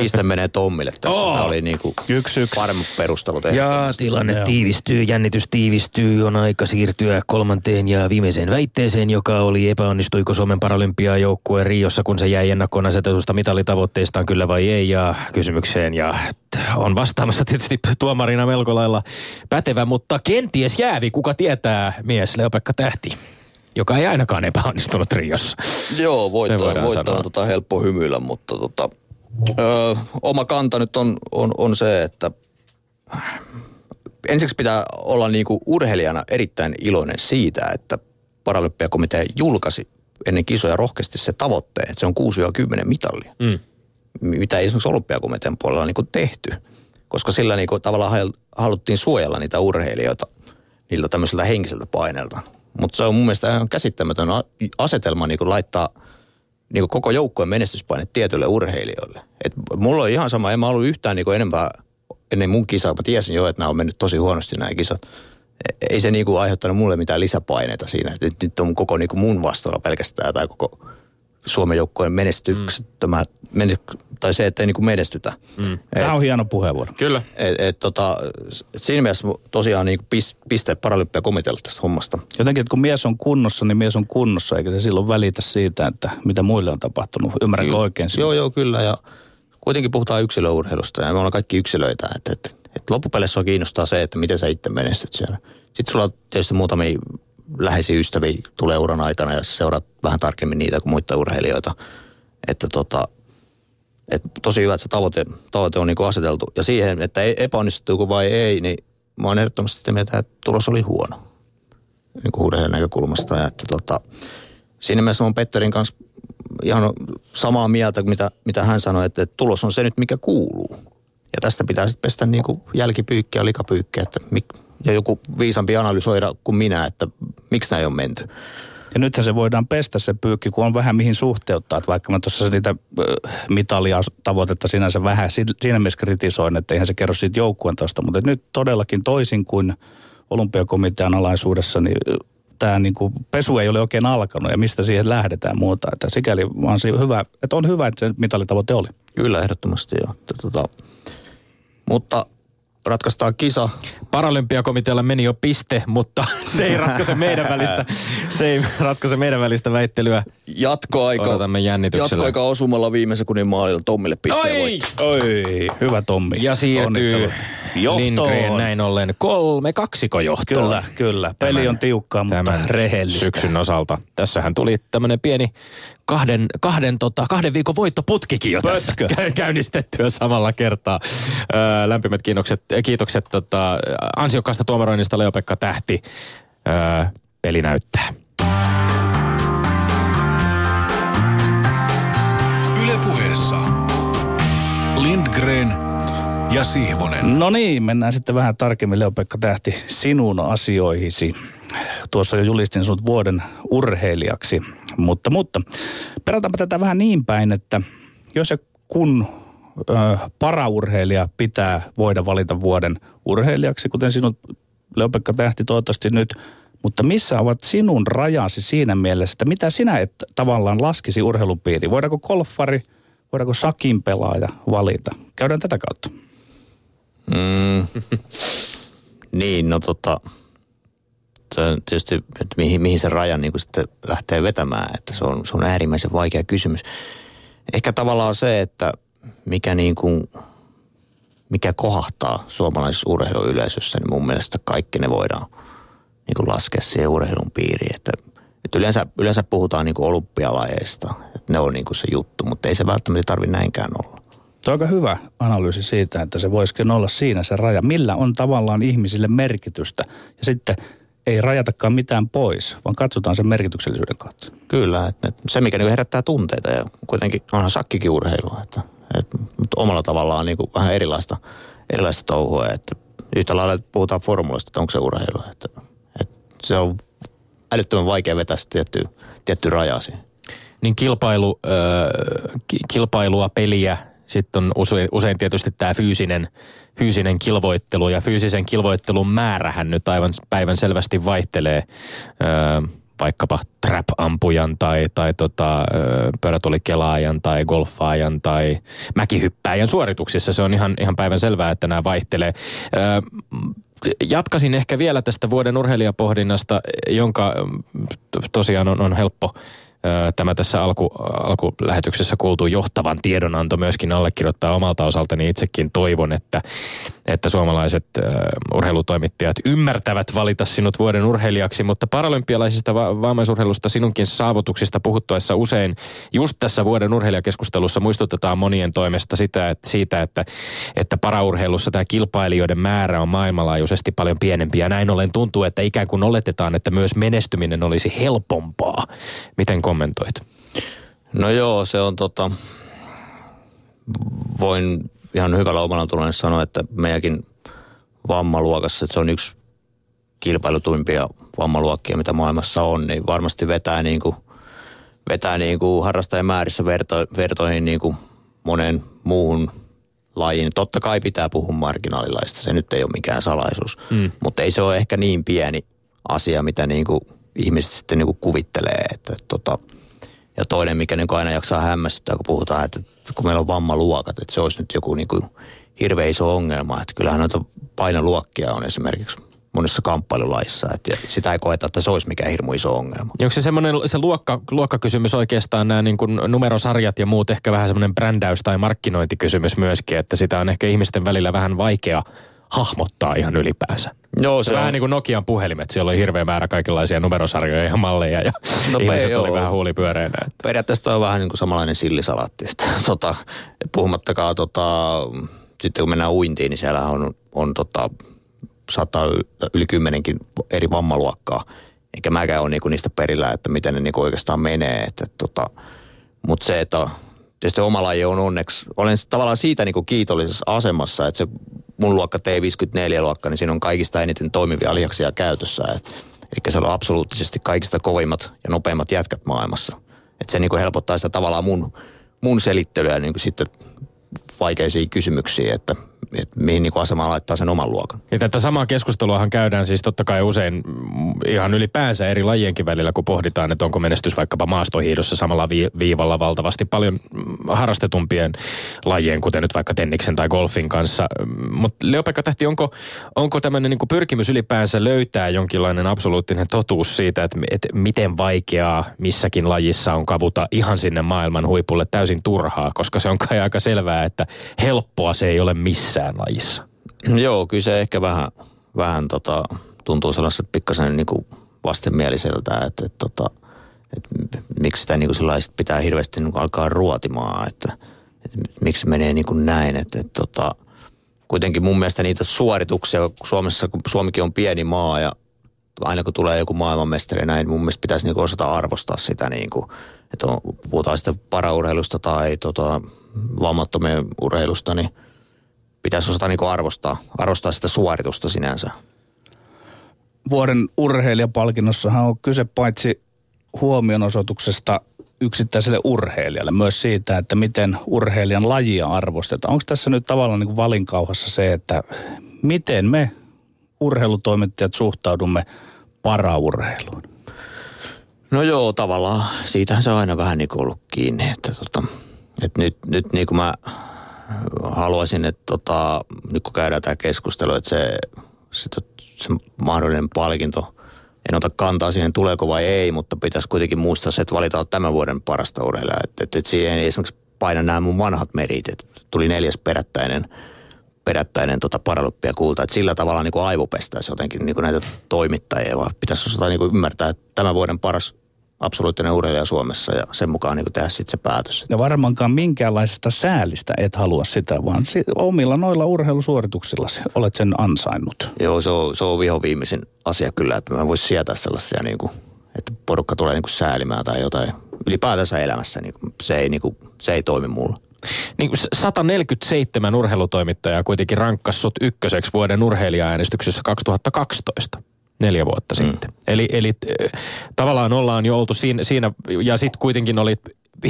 piste menee Tommille tässä. Oo. Tämä oli niin kuin Yksi, yksi. paremmat perustelut. Ja tilanne Joo. tiivistyy, jännitys tiivistyy, on aika siirtyä kolmanteen ja viimeiseen väitteeseen, joka oli epäonnistuiko Suomen paralympiajoukkue Riossa, kun se jäi ennakkoon asetetusta mitalitavoitteistaan kyllä vai ei, ja kysymykseen, ja on vastaamassa tietysti tuomarina melko lailla pätevä, mutta kenties jäävi, kuka tietää, mies Leopekka Tähti, joka ei ainakaan epäonnistunut Riossa. Joo, sanoa. on tota helppo hymyillä, mutta tota, ö, oma kanta nyt on, on, on se, että ensiksi pitää olla niinku urheilijana erittäin iloinen siitä, että Paralympiakomitea julkaisi ennen kisoja rohkeasti se tavoitteen, että se on 6-10 mitallia. Mm. Mitä ei esimerkiksi olympiakomitean puolella niinku tehty. Koska sillä niinku tavallaan hal- haluttiin suojella niitä urheilijoita niiltä tämmöiseltä henkiseltä paineelta. Mutta se on mun mielestä ihan käsittämätön asetelma niinku laittaa niinku koko joukkueen menestyspaine tietyille urheilijoille. Et mulla on ihan sama, en mä ollut yhtään niinku enempää ennen mun kisaa. Mä tiesin jo, että nämä on mennyt tosi huonosti nämä kisat. E- Ei se niinku aiheuttanut mulle mitään lisäpaineita siinä, että nyt, on koko niinku mun vastuulla pelkästään tai koko Suomen joukkueen menestyksettömät, mm. tai se, että ei niinku menestytä. Mm. Tämä on hieno puheenvuoro. Kyllä. Et, et, tota, et siinä mielessä tosiaan niin pis, pisteet paralympiakomitealle tästä hommasta. Jotenkin, että kun mies on kunnossa, niin mies on kunnossa, eikä se silloin välitä siitä, että mitä muille on tapahtunut. Ymmärränkö Kyllä. oikein? sinua? Joo, joo, kyllä. Ja kuitenkin puhutaan yksilöurheilusta ja me ollaan kaikki yksilöitä. Että et, et loppupeleissä on kiinnostaa se, että miten sä itse menestyt siellä. Sitten sulla on tietysti muutamia läheisiä ystäviä tulee uran aikana ja seuraat vähän tarkemmin niitä kuin muita urheilijoita. Että tota, et tosi hyvä, että se tavoite, tavoite on niin kuin aseteltu. Ja siihen, että epäonnistuuko vai ei, niin mä oon ehdottomasti sitä mieltä, että tulos oli huono. Niin kuin urheilijan näkökulmasta. Ja että tota, siinä mielessä mä oon Petterin kanssa ihan samaa mieltä kuin mitä, mitä hän sanoi, että, että tulos on se nyt, mikä kuuluu. Ja tästä pitää sitten pestä niin kuin jälkipyykkiä likapyykkiä, että mik, ja joku viisampi analysoida kuin minä, että miksi näin on menty. Ja nythän se voidaan pestä se pyykki, kun on vähän mihin suhteuttaa. Että vaikka mä tuossa niitä mitalia tavoitetta sinänsä vähän siinä mielessä kritisoin, että eihän se kerro siitä joukkueen tosta. Mutta nyt todellakin toisin kuin olympiakomitean alaisuudessa, niin tämä niin kuin pesu ei ole oikein alkanut ja mistä siihen lähdetään muuta. Että sikäli vaan se hyvä, että on hyvä, että se mitalitavoite oli. Kyllä, ehdottomasti joo. Tota, mutta ratkaistaan kisa. Paralympiakomitealle meni jo piste, mutta se ei ratkaise meidän välistä, se ei ratkaise meidän välistä väittelyä. Jatkoaika, Odotamme jännityksellä. jatkoaika osumalla viime sekunnin maalilla Tommille pisteen Oi! Oi, hyvä Tommi. Ja siirtyy Lindgren näin ollen kolme kaksiko johtoon. Kyllä, kyllä. Peli tämän, on tiukkaa, mutta rehellistä. syksyn osalta. Tässähän tuli tämmöinen pieni kahden, kahden, tota, kahden viikon voittoputkikin jo Pötkö. tässä käynnistettyä samalla kertaa. Öö, lämpimät kiitokset, kiitokset tota, ansiokkaasta tuomaroinnista Leo-Pekka Tähti. Öö, peli näyttää. Ylepuheessa Lindgren ja Sihvonen. No niin, mennään sitten vähän tarkemmin Leo-Pekka Tähti sinun asioihisi. Tuossa jo julistin sinut vuoden urheilijaksi, mutta, mutta perataanpa tätä vähän niin päin, että jos ja kun ö, paraurheilija pitää voida valita vuoden urheilijaksi, kuten sinut Leo-Pekka Tähti toivottavasti nyt, mutta missä ovat sinun rajasi siinä mielessä, että mitä sinä et tavallaan laskisi urheilupiiriin? Voidaanko golfari, voidaanko sakin pelaaja valita? Käydään tätä kautta. Mm. niin, no tota, se on tietysti, että mihin, mihin se raja niin sitten lähtee vetämään, että se on, se on äärimmäisen vaikea kysymys. Ehkä tavallaan se, että mikä niin kuin, mikä kohahtaa suomalaisessa urheiluyleisössä, niin mun mielestä kaikki ne voidaan niin kuin laskea siihen urheilun piiriin. Että, että yleensä, yleensä puhutaan niin kuin olympialajeista, että ne on niin kuin se juttu, mutta ei se välttämättä tarvitse näinkään olla. Tuo on aika hyvä analyysi siitä, että se voisikin olla siinä se raja. Millä on tavallaan ihmisille merkitystä? Ja sitten ei rajatakaan mitään pois, vaan katsotaan sen merkityksellisyyden kautta. Kyllä, että se mikä niin herättää tunteita ja kuitenkin onhan sakkikin urheilua, että, että mutta omalla tavallaan niin kuin vähän erilaista, erilaista touhua, että yhtä lailla puhutaan formulasta, että onko se urheilua, että, että se on älyttömän vaikea vetää tietty, tietty raja siihen. Niin kilpailu, äh, kilpailua, peliä, sitten on usein, usein tietysti tämä fyysinen, fyysinen kilvoittelu ja fyysisen kilvoittelun määrähän nyt aivan päivän selvästi vaihtelee. Öö, vaikkapa trap-ampujan tai, tai tota, pöydätulikelaajan tai golfaajan tai mäkihyppääjän suorituksissa. Se on ihan, ihan päivän selvää, että nämä vaihtelee. Öö, jatkasin ehkä vielä tästä vuoden urheilijapohdinnasta, jonka tosiaan on, on helppo tämä tässä alku, alkulähetyksessä kuultu johtavan tiedonanto myöskin allekirjoittaa omalta osaltani. Itsekin toivon, että, että suomalaiset urheilutoimittajat ymmärtävät valita sinut vuoden urheilijaksi, mutta paralympialaisista va- vammaisurheilusta sinunkin saavutuksista puhuttuessa usein just tässä vuoden urheilijakeskustelussa muistutetaan monien toimesta sitä, että siitä, että, että paraurheilussa tämä kilpailijoiden määrä on maailmanlaajuisesti paljon pienempi ja näin ollen tuntuu, että ikään kuin oletetaan, että myös menestyminen olisi helpompaa. Miten kommentoit? No joo, se on tota, voin ihan hyvällä omalla tulonen sanoa, että meidänkin vammaluokassa, että se on yksi kilpailutuimpia vammaluokkia, mitä maailmassa on, niin varmasti vetää niin kuin, vetää niin kuin harrastajamäärissä verto, vertoihin niin kuin monen muuhun lajiin. Totta kai pitää puhua marginaalilaista, se nyt ei ole mikään salaisuus, mm. mutta ei se ole ehkä niin pieni asia, mitä niin kuin ihmiset sitten niin kuin kuvittelee. Että, tota, ja toinen, mikä niin kuin aina jaksaa hämmästyttää, kun puhutaan, että kun meillä on vammaluokat, että se olisi nyt joku niin kuin hirveä iso ongelma. Että kyllähän noita painoluokkia on esimerkiksi monissa kamppailulaissa, että sitä ei koeta, että se olisi mikään hirmu iso ongelma. Onko se semmoinen se luokka, luokkakysymys oikeastaan nämä niin kuin numerosarjat ja muut ehkä vähän semmoinen brändäys tai markkinointikysymys myöskin, että sitä on ehkä ihmisten välillä vähän vaikea hahmottaa ihan ylipäänsä. Joo, se, se vähän on... niin kuin Nokian puhelimet. Siellä oli hirveä määrä kaikenlaisia numerosarjoja ja malleja ja no, ihmiset oli vähän huulipyöreänä. Että... Periaatteessa toi on vähän niin kuin samanlainen sillisalaatti. tota, puhumattakaan tota, sitten kun mennään uintiin, niin siellä on, on tota, saattaa yli kymmenenkin eri vammaluokkaa. Eikä mäkään ole niinku niistä perillä, että miten ne niinku oikeastaan menee. Että, tota, Mutta se, että tietysti oma laji on onneksi, olen tavallaan siitä niinku kiitollisessa asemassa, että se mun luokka T54-luokka, niin siinä on kaikista eniten toimivia lihaksia käytössä. Et, eli se on absoluuttisesti kaikista kovimmat ja nopeimmat jätkät maailmassa. Et se niinku helpottaa sitä tavallaan mun, mun selittelyä niinku sitten vaikeisiin kysymyksiin, että että mihin niin asemaan laittaa sen oman luokan. Ja tätä samaa keskusteluahan käydään siis totta kai usein ihan ylipäänsä eri lajienkin välillä, kun pohditaan, että onko menestys vaikkapa maastohiidossa samalla viivalla valtavasti paljon harrastetumpien lajien, kuten nyt vaikka tenniksen tai golfin kanssa. Mutta Leopekka Tähti, onko, onko tämmöinen niin pyrkimys ylipäänsä löytää jonkinlainen absoluuttinen totuus siitä, että, että miten vaikeaa missäkin lajissa on kavuta ihan sinne maailman huipulle täysin turhaa, koska se on kai aika selvää, että helppoa se ei ole missään missään lajissa. Joo, kyllä se ehkä vähän, vähän tota, tuntuu sellaiset pikkasen niin kuin vastenmieliseltä, että, että, tota, että, miksi sitä niin kuin pitää hirveästi niin kuin alkaa ruotimaan, että, että miksi menee niin kuin näin, että, että tota, kuitenkin mun mielestä niitä suorituksia, Suomessa, kun Suomikin on pieni maa ja aina kun tulee joku maailmanmestari näin, mun mielestä pitäisi niin osata arvostaa sitä, niin kuin, että on, puhutaan sitten paraurheilusta tai tota, vammattomien urheilusta, niin – pitäisi osata niin arvostaa, arvostaa sitä suoritusta sinänsä. Vuoden urheilijapalkinnossahan on kyse paitsi huomionosoituksesta yksittäiselle urheilijalle, myös siitä, että miten urheilijan lajia arvostetaan. Onko tässä nyt tavallaan niin valinkauhassa se, että miten me urheilutoimittajat suhtaudumme paraurheiluun? No joo, tavallaan. Siitähän se on aina vähän niin kuin ollut kiinni. Että tota, että nyt, nyt niin kuin mä haluaisin, että tota, nyt kun käydään tämä keskustelu, että se, se, se mahdollinen palkinto, en ota kantaa siihen tuleeko vai ei, mutta pitäisi kuitenkin muistaa se, että valitaan tämän vuoden parasta urheilijaa. Että, että, että siihen esimerkiksi paina nämä mun vanhat merit, että tuli neljäs perättäinen, perättäinen tota paralyppia kulta, että sillä tavalla niin aivopestäisi jotenkin niin näitä toimittajia, vaan pitäisi osata niin ymmärtää, että tämän vuoden paras absoluuttinen urheilija Suomessa ja sen mukaan niin tehdä sitten se päätös. Ja varmaankaan minkäänlaisesta säälistä et halua sitä, vaan omilla noilla urheilusuorituksilla olet sen ansainnut. Joo, se on, se on viho viimeisin asia kyllä, että mä voisin sietää sellaisia, niin kuin, että porukka tulee niin kuin säälimään tai jotain. Ylipäätänsä elämässä niin kuin, se, ei, niin kuin, se ei toimi mulla. Niin 147 urheilutoimittajaa kuitenkin rankkassut ykköseksi vuoden urheilijaäänestyksessä 2012 neljä vuotta mm. sitten. Eli, eli tavallaan ollaan jo oltu siinä, siinä ja sitten kuitenkin oli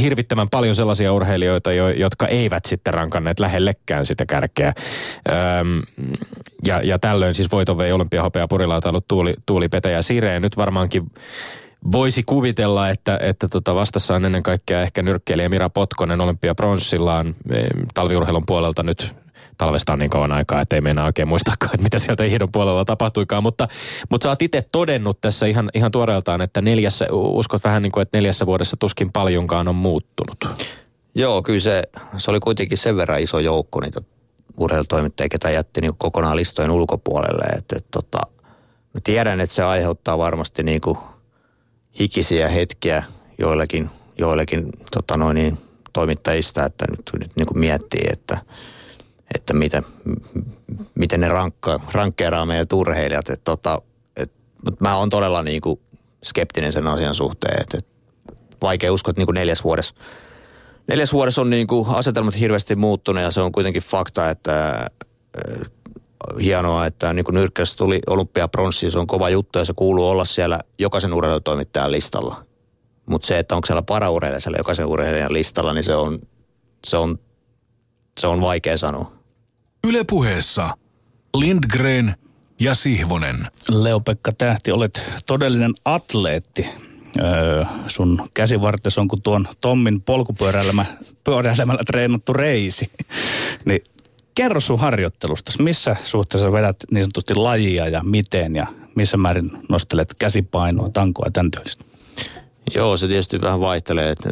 hirvittävän paljon sellaisia urheilijoita, jo, jotka eivät sitten rankanneet lähellekään sitä kärkeä. Öm, ja, ja tällöin siis voiton vei olympiahopea purilautailut Tuuli, Tuuli Pete ja Sireen. Nyt varmaankin voisi kuvitella, että, että tota vastassa on ennen kaikkea ehkä nyrkkeilijä Mira Potkonen olympiapronssillaan talviurheilun puolelta nyt talvesta on niin kauan aikaa, että ei meinaa oikein muistakaan, että mitä sieltä hiidon puolella tapahtuikaan. Mutta, mutta sä oot itse todennut tässä ihan, ihan tuoreeltaan, että neljässä, uskot vähän niin kuin, että neljässä vuodessa tuskin paljonkaan on muuttunut. Joo, kyllä se, se oli kuitenkin sen verran iso joukko niitä urheilutoimittajia, ketä jätti niin kokonaan listojen ulkopuolelle. Että, että, tota, mä tiedän, että se aiheuttaa varmasti niin kuin hikisiä hetkiä joillekin, joillekin tota noin, niin, toimittajista, että nyt, nyt niin kuin miettii, että – että miten, miten ne rankka, rankkeeraa meidän urheilijat. Et tota, et, mutta mä oon todella niin kuin skeptinen sen asian suhteen, että et vaikea uskoa, että niin kuin neljäs vuodessa Neljäs vuodessa on niin kuin asetelmat hirveästi muuttunut ja se on kuitenkin fakta, että äh, hienoa, että niin kuin tuli olympiapronssi, se on kova juttu ja se kuuluu olla siellä jokaisen urheilutoimittajan listalla. Mutta se, että onko siellä paraurheilija jokaisen urheilijan listalla, niin se on, se on, se on vaikea sanoa. Ylepuheessa Lindgren ja Sihvonen. Leo-Pekka Tähti, olet todellinen atleetti. Öö, sun käsivartes on kuin tuon Tommin polkupyöräilemällä treenattu reisi. niin kerro sun harjoittelusta. Missä suhteessa vedät niin sanotusti lajia ja miten ja missä määrin nostelet käsipainoa, tankoa ja tämän tyylistä? Joo, se tietysti vähän vaihtelee. Että,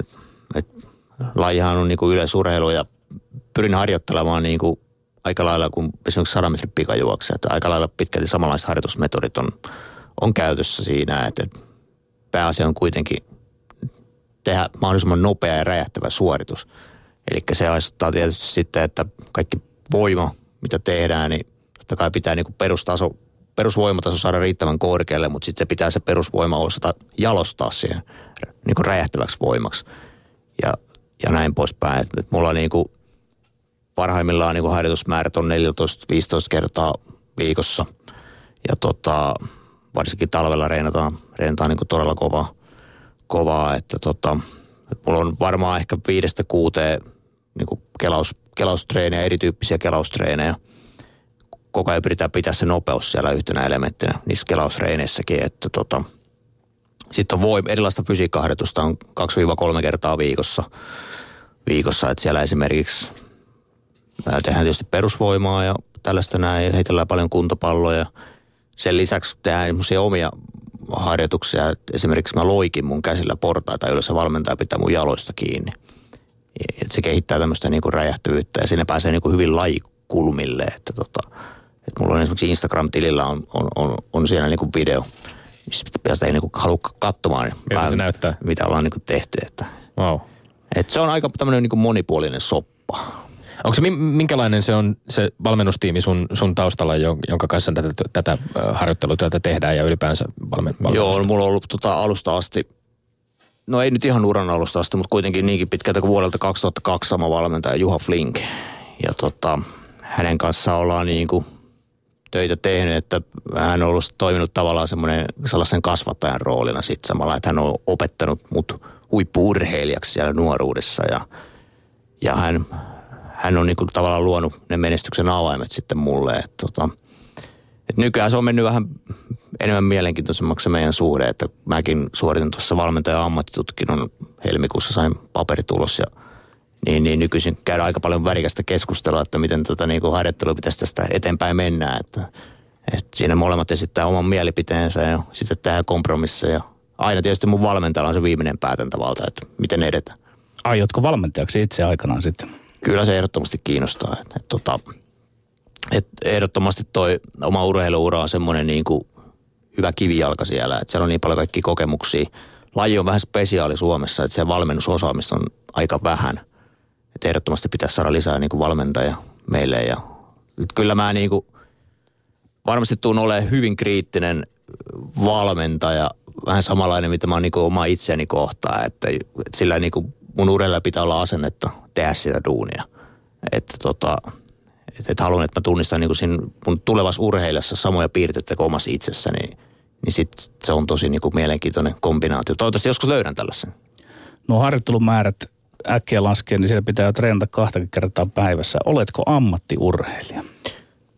että lajihan on niin kuin yleisurheilu ja pyrin harjoittelemaan niin kuin aika lailla kuin esimerkiksi 100 metrin pikajuokse, että aika lailla pitkälti samanlaiset harjoitusmetodit on, on käytössä siinä, että pääasia on kuitenkin tehdä mahdollisimman nopea ja räjähtävä suoritus. Eli se aiheuttaa tietysti sitten, että kaikki voima, mitä tehdään, niin totta kai pitää niin kuin perustaso, perusvoimataso saada riittävän korkealle, mutta sitten se pitää se perusvoima osata jalostaa siihen niin kuin räjähtäväksi voimaksi. Ja, ja näin poispäin. Et mulla niin kuin parhaimmillaan niin kuin harjoitusmäärät on 14-15 kertaa viikossa. Ja tota, varsinkin talvella reenataan, reenataan niin kuin todella kovaa, kovaa että tota, mulla on varmaan ehkä viidestä kuuteen niin kuin kelaus, kelaustreenejä, erityyppisiä kelaustreenejä. Koko ajan pyritään pitää se nopeus siellä yhtenä elementtinä niissä kelausreeneissäkin, että tota, sitten on voi, erilaista fysiikkaharjoitusta on 2-3 kertaa viikossa. viikossa että siellä esimerkiksi tehdään tietysti perusvoimaa ja tällaista näin, heitellään paljon kuntopalloja. Sen lisäksi tehdään omia harjoituksia. Esimerkiksi mä loikin mun käsillä portaita, joilla se valmentaja pitää mun jaloista kiinni. Et se kehittää tämmöistä niinku räjähtyvyyttä ja sinne pääsee niinku hyvin lajikulmille. Että tota, et mulla on esimerkiksi Instagram-tilillä on, on, on, on siellä niinku video, missä pitää niinku halua katsomaan. Miltä se näyttää? Mitä ollaan niinku tehty. Että, wow. et se on aika tämmöinen niinku monipuolinen soppa. Onko se, minkälainen se on se valmennustiimi sun, sun taustalla, jonka kanssa tätä, tätä harjoittelutyötä tehdään ja ylipäänsä valmen, Joo, mulla on ollut tota alusta asti, no ei nyt ihan uran alusta asti, mutta kuitenkin niinkin pitkältä kuin vuodelta 2002 sama valmentaja Juha Flink. Ja tota, hänen kanssaan ollaan niin kuin töitä tehnyt, että hän on ollut toiminut tavallaan semmoinen sellaisen kasvattajan roolina sitten samalla, että hän on opettanut mut huippuurheilijaksi siellä nuoruudessa ja, ja hän hän on niin kuin tavallaan luonut ne menestyksen avaimet sitten mulle. Että tota, et nykyään se on mennyt vähän enemmän mielenkiintoisemmaksi meidän suhde, että mäkin suoritin tuossa valmentajan ammattitutkinnon helmikuussa sain paperitulos ja niin, niin nykyisin käydään aika paljon värikästä keskustelua, että miten tota niin kuin pitäisi tästä eteenpäin mennä, että, että siinä molemmat esittää oman mielipiteensä ja sitten tehdään kompromisseja. Aina tietysti mun valmentajalla on se viimeinen päätäntävalta, että miten edetään. Aiotko valmentajaksi itse aikanaan sitten? Kyllä se ehdottomasti kiinnostaa. Et, et, tota, et ehdottomasti toi oma urheiluura on semmoinen niin kuin hyvä kivijalka siellä, että siellä on niin paljon kaikki kokemuksia. Laji on vähän spesiaali Suomessa, että se valmennusosaamista on aika vähän. Että ehdottomasti pitäisi saada lisää niin kuin valmentaja meille. Ja nyt kyllä mä niin kuin varmasti tuun olemaan hyvin kriittinen valmentaja, vähän samanlainen, mitä mä oon niin kuin oma itseäni kohtaa, että, että sillä niin kuin mun urella pitää olla asennetta tehdä sitä duunia. Että tota, et, et haluan, että mä tunnistan niin siinä mun tulevassa urheilijassa samoja piirteitä kuin omassa itsessäni, niin, niin sit se on tosi niin kuin mielenkiintoinen kombinaatio. Toivottavasti joskus löydän tällaisen. No harjoittelumäärät äkkiä laskee, niin siellä pitää treenata kahtakin kertaa päivässä. Oletko ammattiurheilija?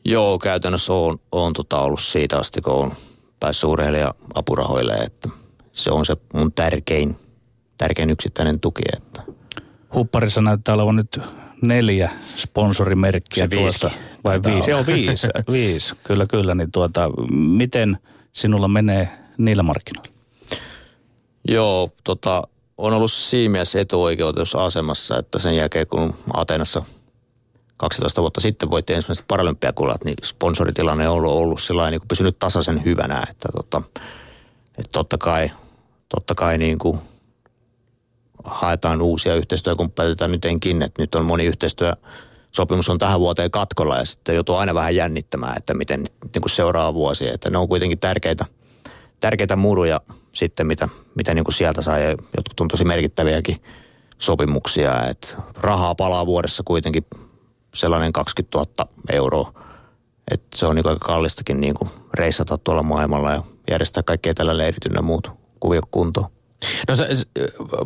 Joo, käytännössä on, on tota ollut siitä asti, kun on päässyt urheilija apurahoille, että se on se mun tärkein tärkein yksittäinen tuki. Että. Hupparissa näyttää olevan nyt neljä sponsorimerkkiä Se tuossa. Vai viisi? Joo, viisi. viisi. Kyllä, kyllä. Niin tuota, miten sinulla menee niillä markkinoilla? Joo, tota, on ollut siinä etuoikeutus asemassa, että sen jälkeen kun Atenassa 12 vuotta sitten voitti ensimmäiset paralympiakulat, niin sponsoritilanne on ollut, ollut sillä niin pysynyt tasaisen hyvänä, että, tota, että totta kai, totta kai niin kuin haetaan uusia yhteistyökumppaneita nytkin, että nyt on moni yhteistyö sopimus on tähän vuoteen katkolla ja sitten joutuu aina vähän jännittämään, että miten niin kuin seuraava vuosi. Että ne on kuitenkin tärkeitä, tärkeitä muruja sitten, mitä, mitä niin kuin sieltä saa ja jotkut on tosi merkittäviäkin sopimuksia. Että rahaa palaa vuodessa kuitenkin sellainen 20 000 euroa. Että se on niin aika kallistakin niin kuin reissata tuolla maailmalla ja järjestää kaikkea tällä leirit ynnä muut kuvio kuntoon. No sä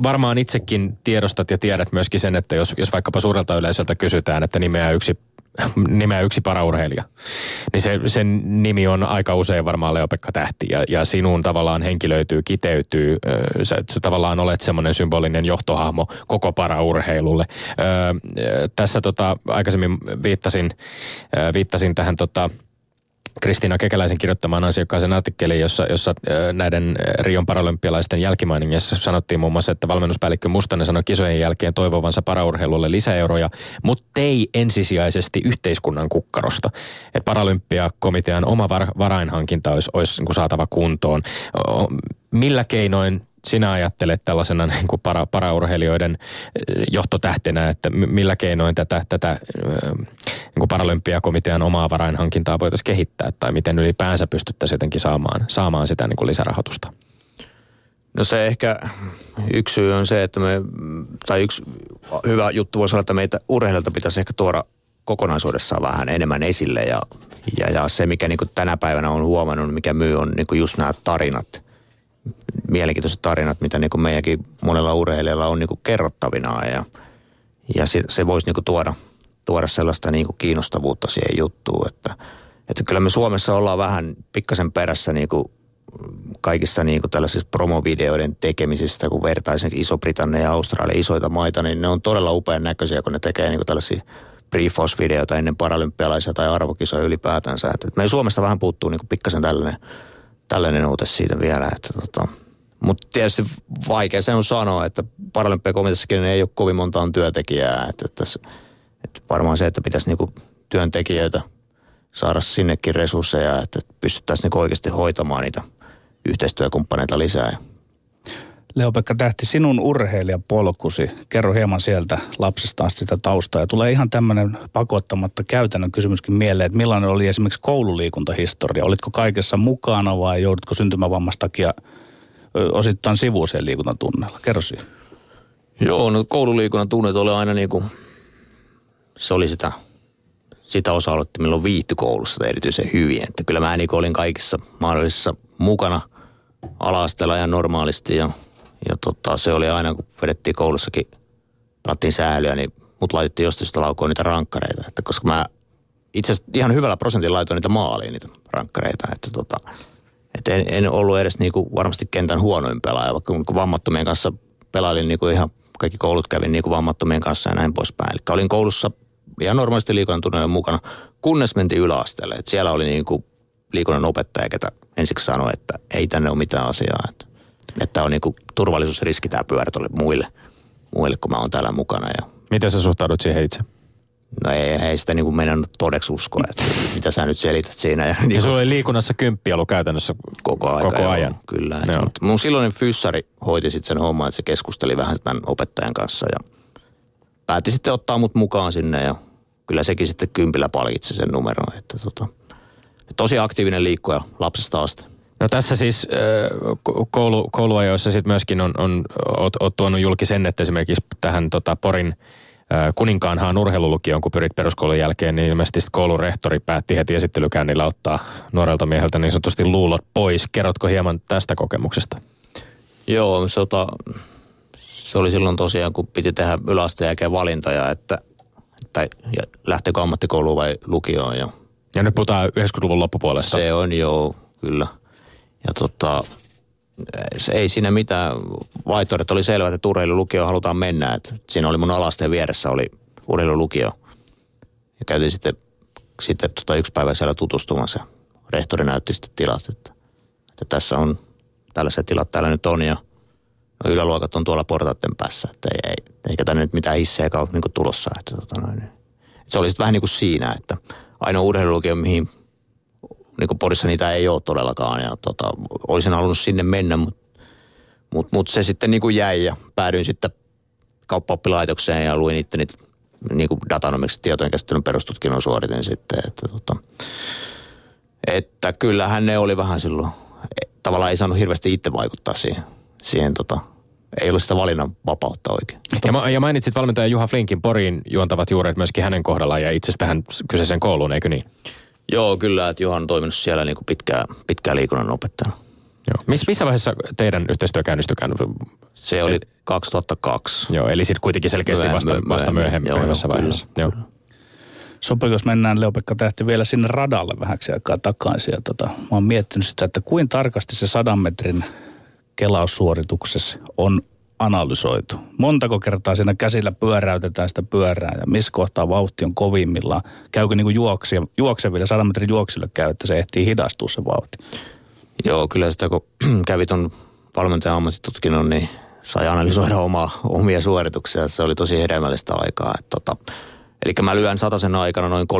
varmaan itsekin tiedostat ja tiedät myöskin sen, että jos, jos vaikkapa suurelta yleisöltä kysytään, että nimeää yksi nimeä yksi paraurheilija, niin se, sen nimi on aika usein varmaan Leopekka Tähti ja, ja sinun tavallaan henkilöityy, kiteytyy. Sä, sä tavallaan olet semmoinen symbolinen johtohahmo koko paraurheilulle. Ö, tässä tota, aikaisemmin viittasin, viittasin tähän tota, Kristiina Kekäläisen kirjoittamaan ansiokkaisen artikkelin, jossa, jossa näiden Rion paralympialaisten jälkimainingissa sanottiin muun muassa, että valmennuspäällikkö Mustanen sanoi kisojen jälkeen toivovansa paraurheilulle lisäeuroja, mutta ei ensisijaisesti yhteiskunnan kukkarosta. Että paralympiakomitean oma var, varainhankinta olisi, olisi niin saatava kuntoon. Millä keinoin sinä ajattelet tällaisena niin kuin para, paraurheilijoiden johtotähtenä, että millä keinoin tätä, tätä niin kuin paralympiakomitean omaa varainhankintaa voitaisiin kehittää? Tai miten ylipäänsä pystyttäisiin jotenkin saamaan, saamaan sitä niin kuin lisärahoitusta? No se ehkä yksi syy on se, että me, tai yksi hyvä juttu voisi olla, että meitä urheilijoilta pitäisi ehkä tuoda kokonaisuudessaan vähän enemmän esille. Ja, ja, ja se, mikä niin tänä päivänä on huomannut, mikä myy, on niin just nämä tarinat – mielenkiintoiset tarinat, mitä niin kuin meidänkin monella urheilijalla on niin kuin kerrottavina ja, ja se, se voisi niin kuin tuoda, tuoda sellaista niin kuin kiinnostavuutta siihen juttuun, että, että kyllä me Suomessa ollaan vähän pikkasen perässä niin kuin kaikissa niin kuin tällaisissa promovideoiden tekemisistä, kun vertaisen Iso-Britannia ja Australia isoita maita, niin ne on todella upean näköisiä, kun ne tekee niin kuin tällaisia briefos-videoita ennen paralympialaisia tai arvokisoja ylipäätänsä. Että meidän Suomesta vähän puuttuu niin kuin pikkasen tällainen, tällainen uute siitä vielä, että tota, mutta tietysti vaikea se on sanoa, että paralympiakomiteassakin ei ole kovin montaa työntekijää. Että, tässä, että varmaan se, että pitäisi niinku työntekijöitä saada sinnekin resursseja, että pystyttäisiin niinku oikeasti hoitamaan niitä yhteistyökumppaneita lisää. Leo-Pekka Tähti, sinun urheilijapolkusi, kerro hieman sieltä lapsesta asti sitä taustaa. Ja tulee ihan tämmöinen pakottamatta käytännön kysymyskin mieleen, että millainen oli esimerkiksi koululiikuntahistoria? Olitko kaikessa mukana vai joudutko syntymävammasta takia osittain sivuiseen liikunnan tunnella. Kerro siihen. Joo, no koululiikunnan tunnet oli aina niin kuin, se oli sitä, sitä osa-aluetta, milloin viihty koulussa erityisen hyvin. Että kyllä mä niin olin kaikissa mahdollisissa mukana ala ja normaalisti ja, ja tota, se oli aina, kun vedettiin koulussakin, pelattiin säälyä, niin mut laitettiin jostain laukoon niitä rankkareita. Että koska mä itse asiassa ihan hyvällä prosentin laitoin niitä maaliin, niitä rankkareita. Että tota, et en, en ollut edes niinku varmasti kentän huonoin pelaaja, vaikka kun vammattomien kanssa pelailin niinku ihan kaikki koulut kävin niinku vammattomien kanssa ja näin poispäin. Eli olin koulussa ihan normaalisti liikunnan mukana, kunnes mentiin yläasteelle. Et siellä oli niinku liikunnan opettaja, ketä ensiksi sanoi, että ei tänne ole mitään asiaa. Että, että on niinku turvallisuusriski tämä pyörä muille, muille, kun mä oon täällä mukana. Ja Miten sä suhtaudut siihen itse? No ei, ei sitä niin kuin meidän todeksi uskoa, että mitä sä nyt selität siinä. Ja, niin ja sulla oli liikunnassa kymppi ollut käytännössä koko, aika, koko joo, ajan. Kyllä. Että, mutta mun silloinen fyssari hoiti sitten sen homman, että se keskusteli vähän tämän opettajan kanssa ja päätti sitten ottaa mut mukaan sinne ja kyllä sekin sitten kympillä palkitsi sen numeron. Että tota, tosi aktiivinen liikkuja lapsesta asti. No tässä siis koulu, kouluajoissa sitten myöskin on, on, oot, oot tuonut julki sen, että esimerkiksi tähän tota, Porin – Kuninkaanhaan urheilulukioon, kun pyrit peruskoulun jälkeen, niin ilmeisesti koulun rehtori päätti heti esittelykäynnillä ottaa nuorelta mieheltä niin sanotusti luulot pois. Kerrotko hieman tästä kokemuksesta? Joo, se, ota, se oli silloin tosiaan, kun piti tehdä yläasteen jälkeen valintoja, että, että lähteekö ammattikouluun vai lukioon. Ja, ja nyt puhutaan 90-luvun loppupuolesta. Se on joo, kyllä. Ja tota, ei siinä mitään. Vaihtoehdot oli selvä, että urheilulukio halutaan mennä. Et siinä oli mun alasteen vieressä oli urheilulukio. Ja käytiin sitten, sitten tota yksi päivä siellä tutustumassa. Rehtori näytti sitten tilat, että, että tässä on tällaiset tilat täällä nyt on ja no yläluokat on tuolla portaiden päässä. Että ei, ei, eikä tänne nyt mitään hissejä ole niin tulossa. Että, tota noin, niin. Se oli sitten vähän niin kuin siinä, että ainoa urheilulukio, mihin niin Porissa niitä ei ole todellakaan. Ja tota, olisin halunnut sinne mennä, mutta mut, mut se sitten niin kuin jäi ja päädyin sitten kauppaoppilaitokseen ja luin itse niitä niin datanomiksi tietojen käsittelyn perustutkinnon suoritin sitten. Että, tota, että kyllähän ne oli vähän silloin, tavallaan ei saanut hirveästi itse vaikuttaa siihen, siihen tota, ei ollut sitä valinnan vapautta oikein. Ja, ja mainitsit valmentaja Juha Flinkin Poriin juontavat juuret myöskin hänen kohdallaan ja itse tähän kyseiseen kouluun, eikö niin? Joo, kyllä, että Juhan on toiminut siellä niin kuin pitkään, pitkään liikunnan opettajana. Joo. Miss, missä vaiheessa teidän yhteistyö käynnistykään? Se oli 2002. Joo, eli sitten kuitenkin selkeästi vasta, vasta myöhemmin, myöhemmässä joo, vaiheessa. Kyllä, joo. Sopiiko, jos mennään Leopekka Tähti vielä sinne radalle vähäksi aikaa takaisin. Ja tota, mä oon miettinyt sitä, että kuin tarkasti se sadan metrin kelaussuorituksessa on analysoitu? Montako kertaa siinä käsillä pyöräytetään sitä pyörää ja missä kohtaa vauhti on kovimmillaan? Käykö niin kuin juoksia, juokseville, 100 metrin juoksille käy, että se ehtii hidastua se vauhti? Joo, kyllä sitä kun kävi tuon valmentajan ammattitutkinnon, niin sai analysoida oma, omia suorituksia. Se oli tosi hedelmällistä aikaa. Että tota, eli mä lyön sen aikana noin 33-34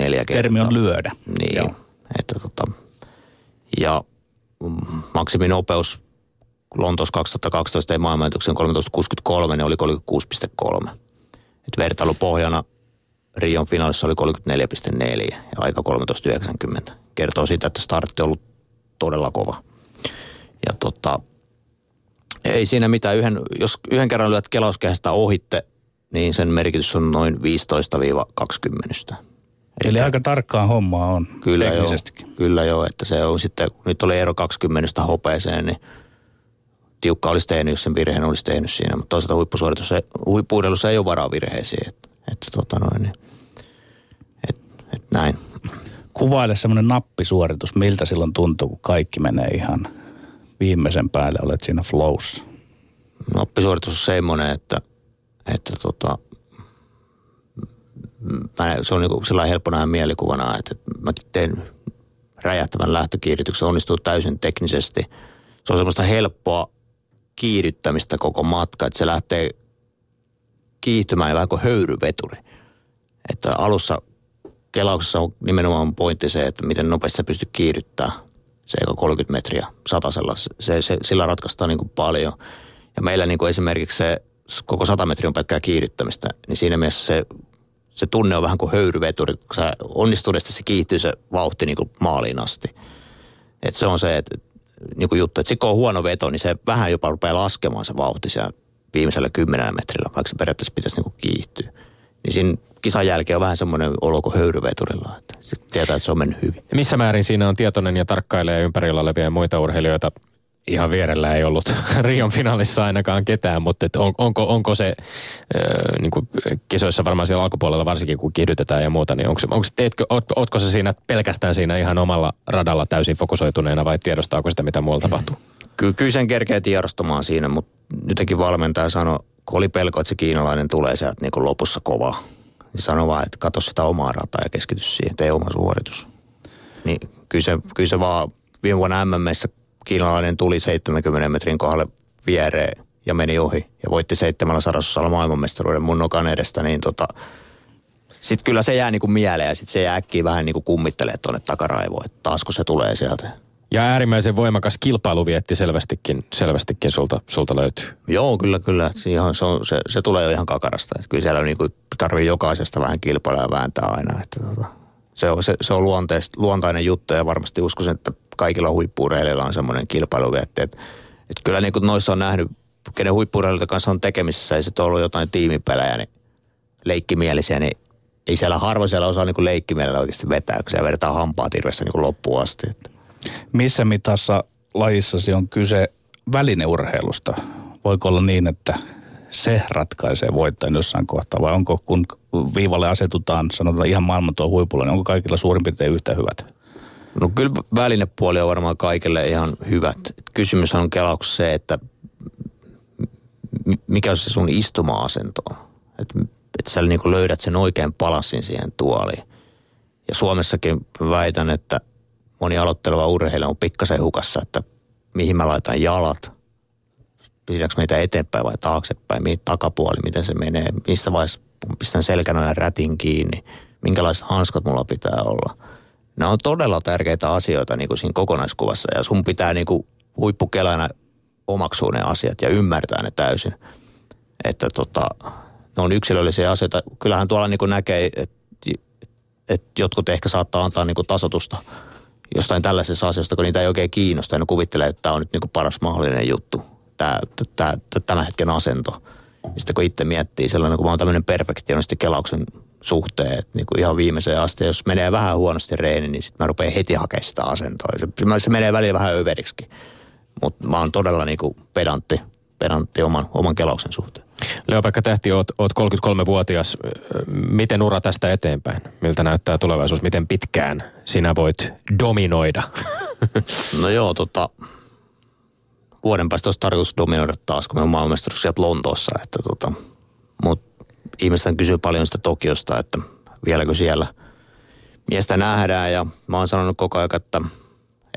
kertaa. Termi on lyödä. Niin, Joo. että tota, ja maksiminopeus Lontoossa 2012 ei maailmanennätyksen 13.63, ne oli 36.3. Et vertailupohjana Rion finaalissa oli 34.4 ja aika 13.90. Kertoo siitä, että startti on ollut todella kova. Ja tota, ei siinä mitään. Yhden, jos yhden kerran lyöt kelauskehästä ohitte, niin sen merkitys on noin 15-20. Eli, Eli aika tarkkaa hommaa on kyllä joo, kyllä joo, että se on sitten, nyt oli ero 20 hopeeseen, niin tiukka olisi tehnyt, jos sen virheen olisi tehnyt siinä. Mutta toisaalta huippusuoritus, huippuudelussa ei ole varaa virheisiin. Että, että tota noin, niin, et, et näin. Kuvaile semmoinen nappisuoritus, miltä silloin tuntuu, kun kaikki menee ihan viimeisen päälle, olet siinä flows. Nappisuoritus on semmoinen, että, että tota, mä, se on niin sellainen helppo nähdä mielikuvana, että, että mä teen räjähtävän lähtökiirityksen, onnistuu täysin teknisesti. Se on semmoista helppoa kiihdyttämistä koko matka, että se lähtee kiihtymään vähän kuin höyryveturi. Että alussa kelauksessa on nimenomaan pointti se, että miten nopeasti sä pystyt kiihdyttämään se 30 metriä satasella. Se, se, sillä ratkaistaan niin kuin paljon. Ja meillä niin kuin esimerkiksi se koko 100 metriä on pelkkää kiihdyttämistä, niin siinä mielessä se, se tunne on vähän kuin höyryveturi. Kun sä onnistuneesti se kiihtyy se vauhti niin kuin maaliin asti. Et se on se, että niin kuin juttu, että kun on huono veto, niin se vähän jopa rupeaa laskemaan se vauhti siellä viimeisellä kymmenellä metrillä, vaikka se periaatteessa pitäisi niin kuin kiihtyä. Niin siinä kisan jälkeen on vähän semmoinen olo kuin höyryveturilla, että sitten tietää, että se on mennyt hyvin. Ja missä määrin siinä on tietoinen ja tarkkailee ympärillä olevia muita urheilijoita ihan vierellä ei ollut Rion finaalissa ainakaan ketään, mutta et on, onko, onko se äh, niin kisoissa varmaan siellä alkupuolella varsinkin kun kiihdytetään ja muuta, niin onko, onko, teetkö, oot, ootko se siinä pelkästään siinä ihan omalla radalla täysin fokusoituneena vai tiedostaako sitä mitä muualla tapahtuu? Ky- kyllä sen kerkee tiedostamaan siinä, mutta nytkin valmentaja sanoi, kun oli pelko, että se kiinalainen tulee sieltä niin lopussa kova, niin sanoi vaan, että katso sitä omaa rataa ja keskity siihen, tee oma suoritus. Niin kyllä se, kyllä se vaan viime vuonna MMS kiinalainen tuli 70 metrin kohdalle viereen ja meni ohi ja voitti seitsemällä sadasosalla maailmanmestaruuden mun nokan edestä, niin tota, sitten kyllä se jää niinku mieleen ja sitten se jää äkkiä vähän niinku kummittelee tuonne takaraivoon, että taas kun se tulee sieltä. Ja äärimmäisen voimakas kilpailuvietti selvästikin, selvästikin sulta, sulta löytyy. Joo, kyllä, kyllä. Siihen se, on, se, se, tulee jo ihan kakarasta. Että kyllä siellä niinku tarvii jokaisesta vähän kilpailla ja vääntää aina. Että tota, se on, se, se on luontainen juttu ja varmasti uskoisin, että kaikilla huippuureilijoilla on semmoinen kilpailuvietti, että, että kyllä niin kuin noissa on nähnyt, kenen huippuureilijoiden kanssa on tekemisissä, ei se ollut jotain tiimipelejä, niin leikkimielisiä, niin ei siellä harvoin siellä osaa niin leikkimielellä oikeasti vetää, kun siellä vedetään hampaa tirvessä niin loppuun asti. Että. Missä mitassa lajissasi on kyse välineurheilusta? Voiko olla niin, että se ratkaisee voittajan jossain kohtaa vai onko kun viivalle asetutaan, sanotaan ihan maailman tuo huipulla, niin onko kaikilla suurin piirtein yhtä hyvät? No kyllä välinepuoli on varmaan kaikille ihan hyvät. Kysymys on kelauksessa se, että mikä on se sun istuma-asento. Että et sä niin löydät sen oikean palassin siihen tuoliin. Ja Suomessakin väitän, että moni aloitteleva urheilija on pikkasen hukassa, että mihin mä laitan jalat. Pidänkö meitä eteenpäin vai taaksepäin, mihin takapuoli, miten se menee, mistä vaiheessa pistän selkänojan rätin kiinni, minkälaiset hanskat mulla pitää olla – nämä on todella tärkeitä asioita niin kuin siinä kokonaiskuvassa ja sun pitää niin kuin huippukelana omaksua ne asiat ja ymmärtää ne täysin. Että tota, ne on yksilöllisiä asioita. Kyllähän tuolla niin kuin näkee, että, että jotkut ehkä saattaa antaa niin kuin tasotusta jostain tällaisessa asiasta, kun niitä ei oikein kiinnosta. Ja ne kuvittelee, että tämä on nyt niin kuin paras mahdollinen juttu, tämä, tämä, tämä hetken asento. Sitten kun itse miettii sellainen, kun mä oon tämmöinen perfektionisti kelauksen suhteen, että niin kuin ihan viimeiseen asti. Jos menee vähän huonosti reini, niin sitten mä rupean heti hakemaan sitä asentoa. Se, se menee välillä vähän överiksi. Mutta mä oon todella niin kuin pedantti, pedantti oman, oman kelauksen suhteen. Leopekka Tähti, oot, oot 33-vuotias. Miten ura tästä eteenpäin? Miltä näyttää tulevaisuus? Miten pitkään sinä voit dominoida? no joo, tota, vuoden päästä olisi tarkoitus dominoida taas, kun me on maailmanmestaruus sieltä Lontoossa. Että tota, mutta ihmiset kysyy paljon sitä Tokiosta, että vieläkö siellä miestä nähdään. Ja mä oon sanonut koko ajan, että,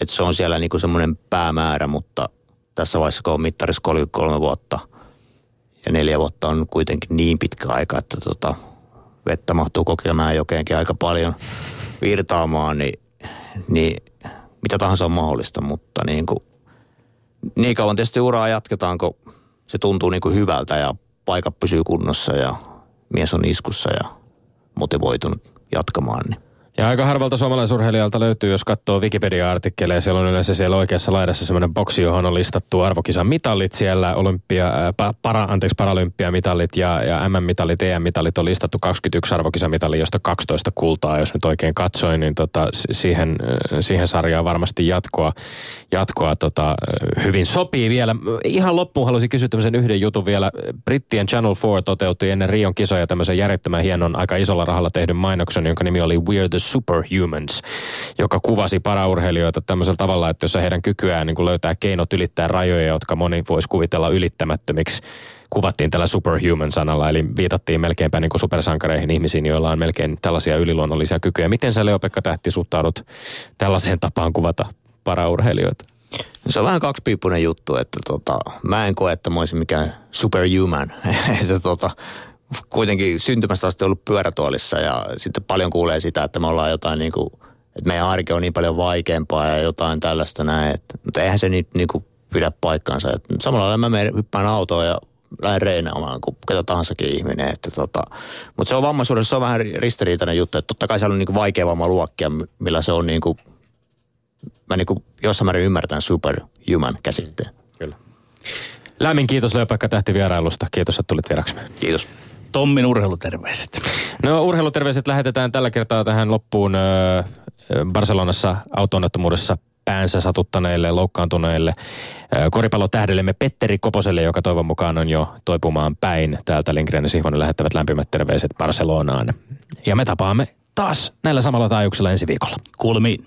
että se on siellä niinku semmoinen päämäärä, mutta tässä vaiheessa, kun on mittarissa 33 vuotta ja neljä vuotta on kuitenkin niin pitkä aika, että tota, vettä mahtuu kokemaan jokeenkin aika paljon virtaamaan, niin, niin mitä tahansa on mahdollista, mutta niin, kuin, niin kauan tietysti uraa jatketaan, kun se tuntuu niin kuin hyvältä ja paikka pysyy kunnossa ja mies on iskussa ja motivoitunut jatkamaan. Niin ja aika harvalta suomalaisurheilijalta löytyy, jos katsoo Wikipedia-artikkeleja, siellä on yleensä siellä oikeassa laidassa semmoinen boksi, johon on listattu arvokisan mitalit siellä, olympia, äh, para, anteeksi, paralympiamitalit ja, ja MM-mitalit, EM-mitalit on listattu 21 arvokisamitalia, josta 12 kultaa, jos nyt oikein katsoin, niin tota, siihen, äh, siihen sarjaan varmasti jatkoa, jatkoa tota, äh, hyvin sopii vielä. Ihan loppuun haluaisin kysyä tämmöisen yhden jutun vielä. Brittien Channel 4 toteutti ennen Rion kisoja tämmöisen järjettömän hienon, aika isolla rahalla tehdyn mainoksen, jonka nimi oli We're the Superhumans, joka kuvasi paraurheilijoita tämmöisellä tavalla, että jos heidän kykyään niin löytää keinot ylittää rajoja, jotka moni voisi kuvitella ylittämättömiksi, kuvattiin tällä superhuman-sanalla, eli viitattiin melkeinpä niin kuin supersankareihin ihmisiin, joilla on melkein tällaisia yliluonnollisia kykyjä. Miten sä Leo-Pekka Tähti suhtaudut tällaiseen tapaan kuvata paraurheilijoita? Se on vähän kaksipiippunen juttu, että tota, mä en koe, että mä olisin mikään superhuman. että tota, kuitenkin syntymästä asti ollut pyörätuolissa ja sitten paljon kuulee sitä, että me ollaan jotain niin kuin, että meidän arki on niin paljon vaikeampaa ja jotain tällaista näin. Että, mutta eihän se niin, niin kuin pidä paikkaansa. Että samalla lailla mä menen, hyppään autoon ja lähden reinaamaan kuin ketä tahansakin ihminen. Että tota, mutta se on vammaisuudessa se on vähän ristiriitainen juttu, että totta kai siellä on niin kuin vaikea vammaluokkia, millä se on niin kuin, mä niin kuin jossain määrin ymmärtän superhuman käsitteen. Kyllä. Lämmin kiitos Leopakka Tähti vierailusta. Kiitos, että tulit vieraksi. Kiitos. Tommin urheiluterveiset. No urheiluterveiset lähetetään tällä kertaa tähän loppuun Barcelonassa autonnettomuudessa päänsä satuttaneille, loukkaantuneille koripallotähdellemme Petteri Koposelle, joka toivon mukaan on jo toipumaan päin. Täältä Lindgren ja Sihvonen lähettävät lämpimät terveiset Barcelonaan. Ja me tapaamme taas näillä samalla taajuuksilla ensi viikolla. Kuulemiin.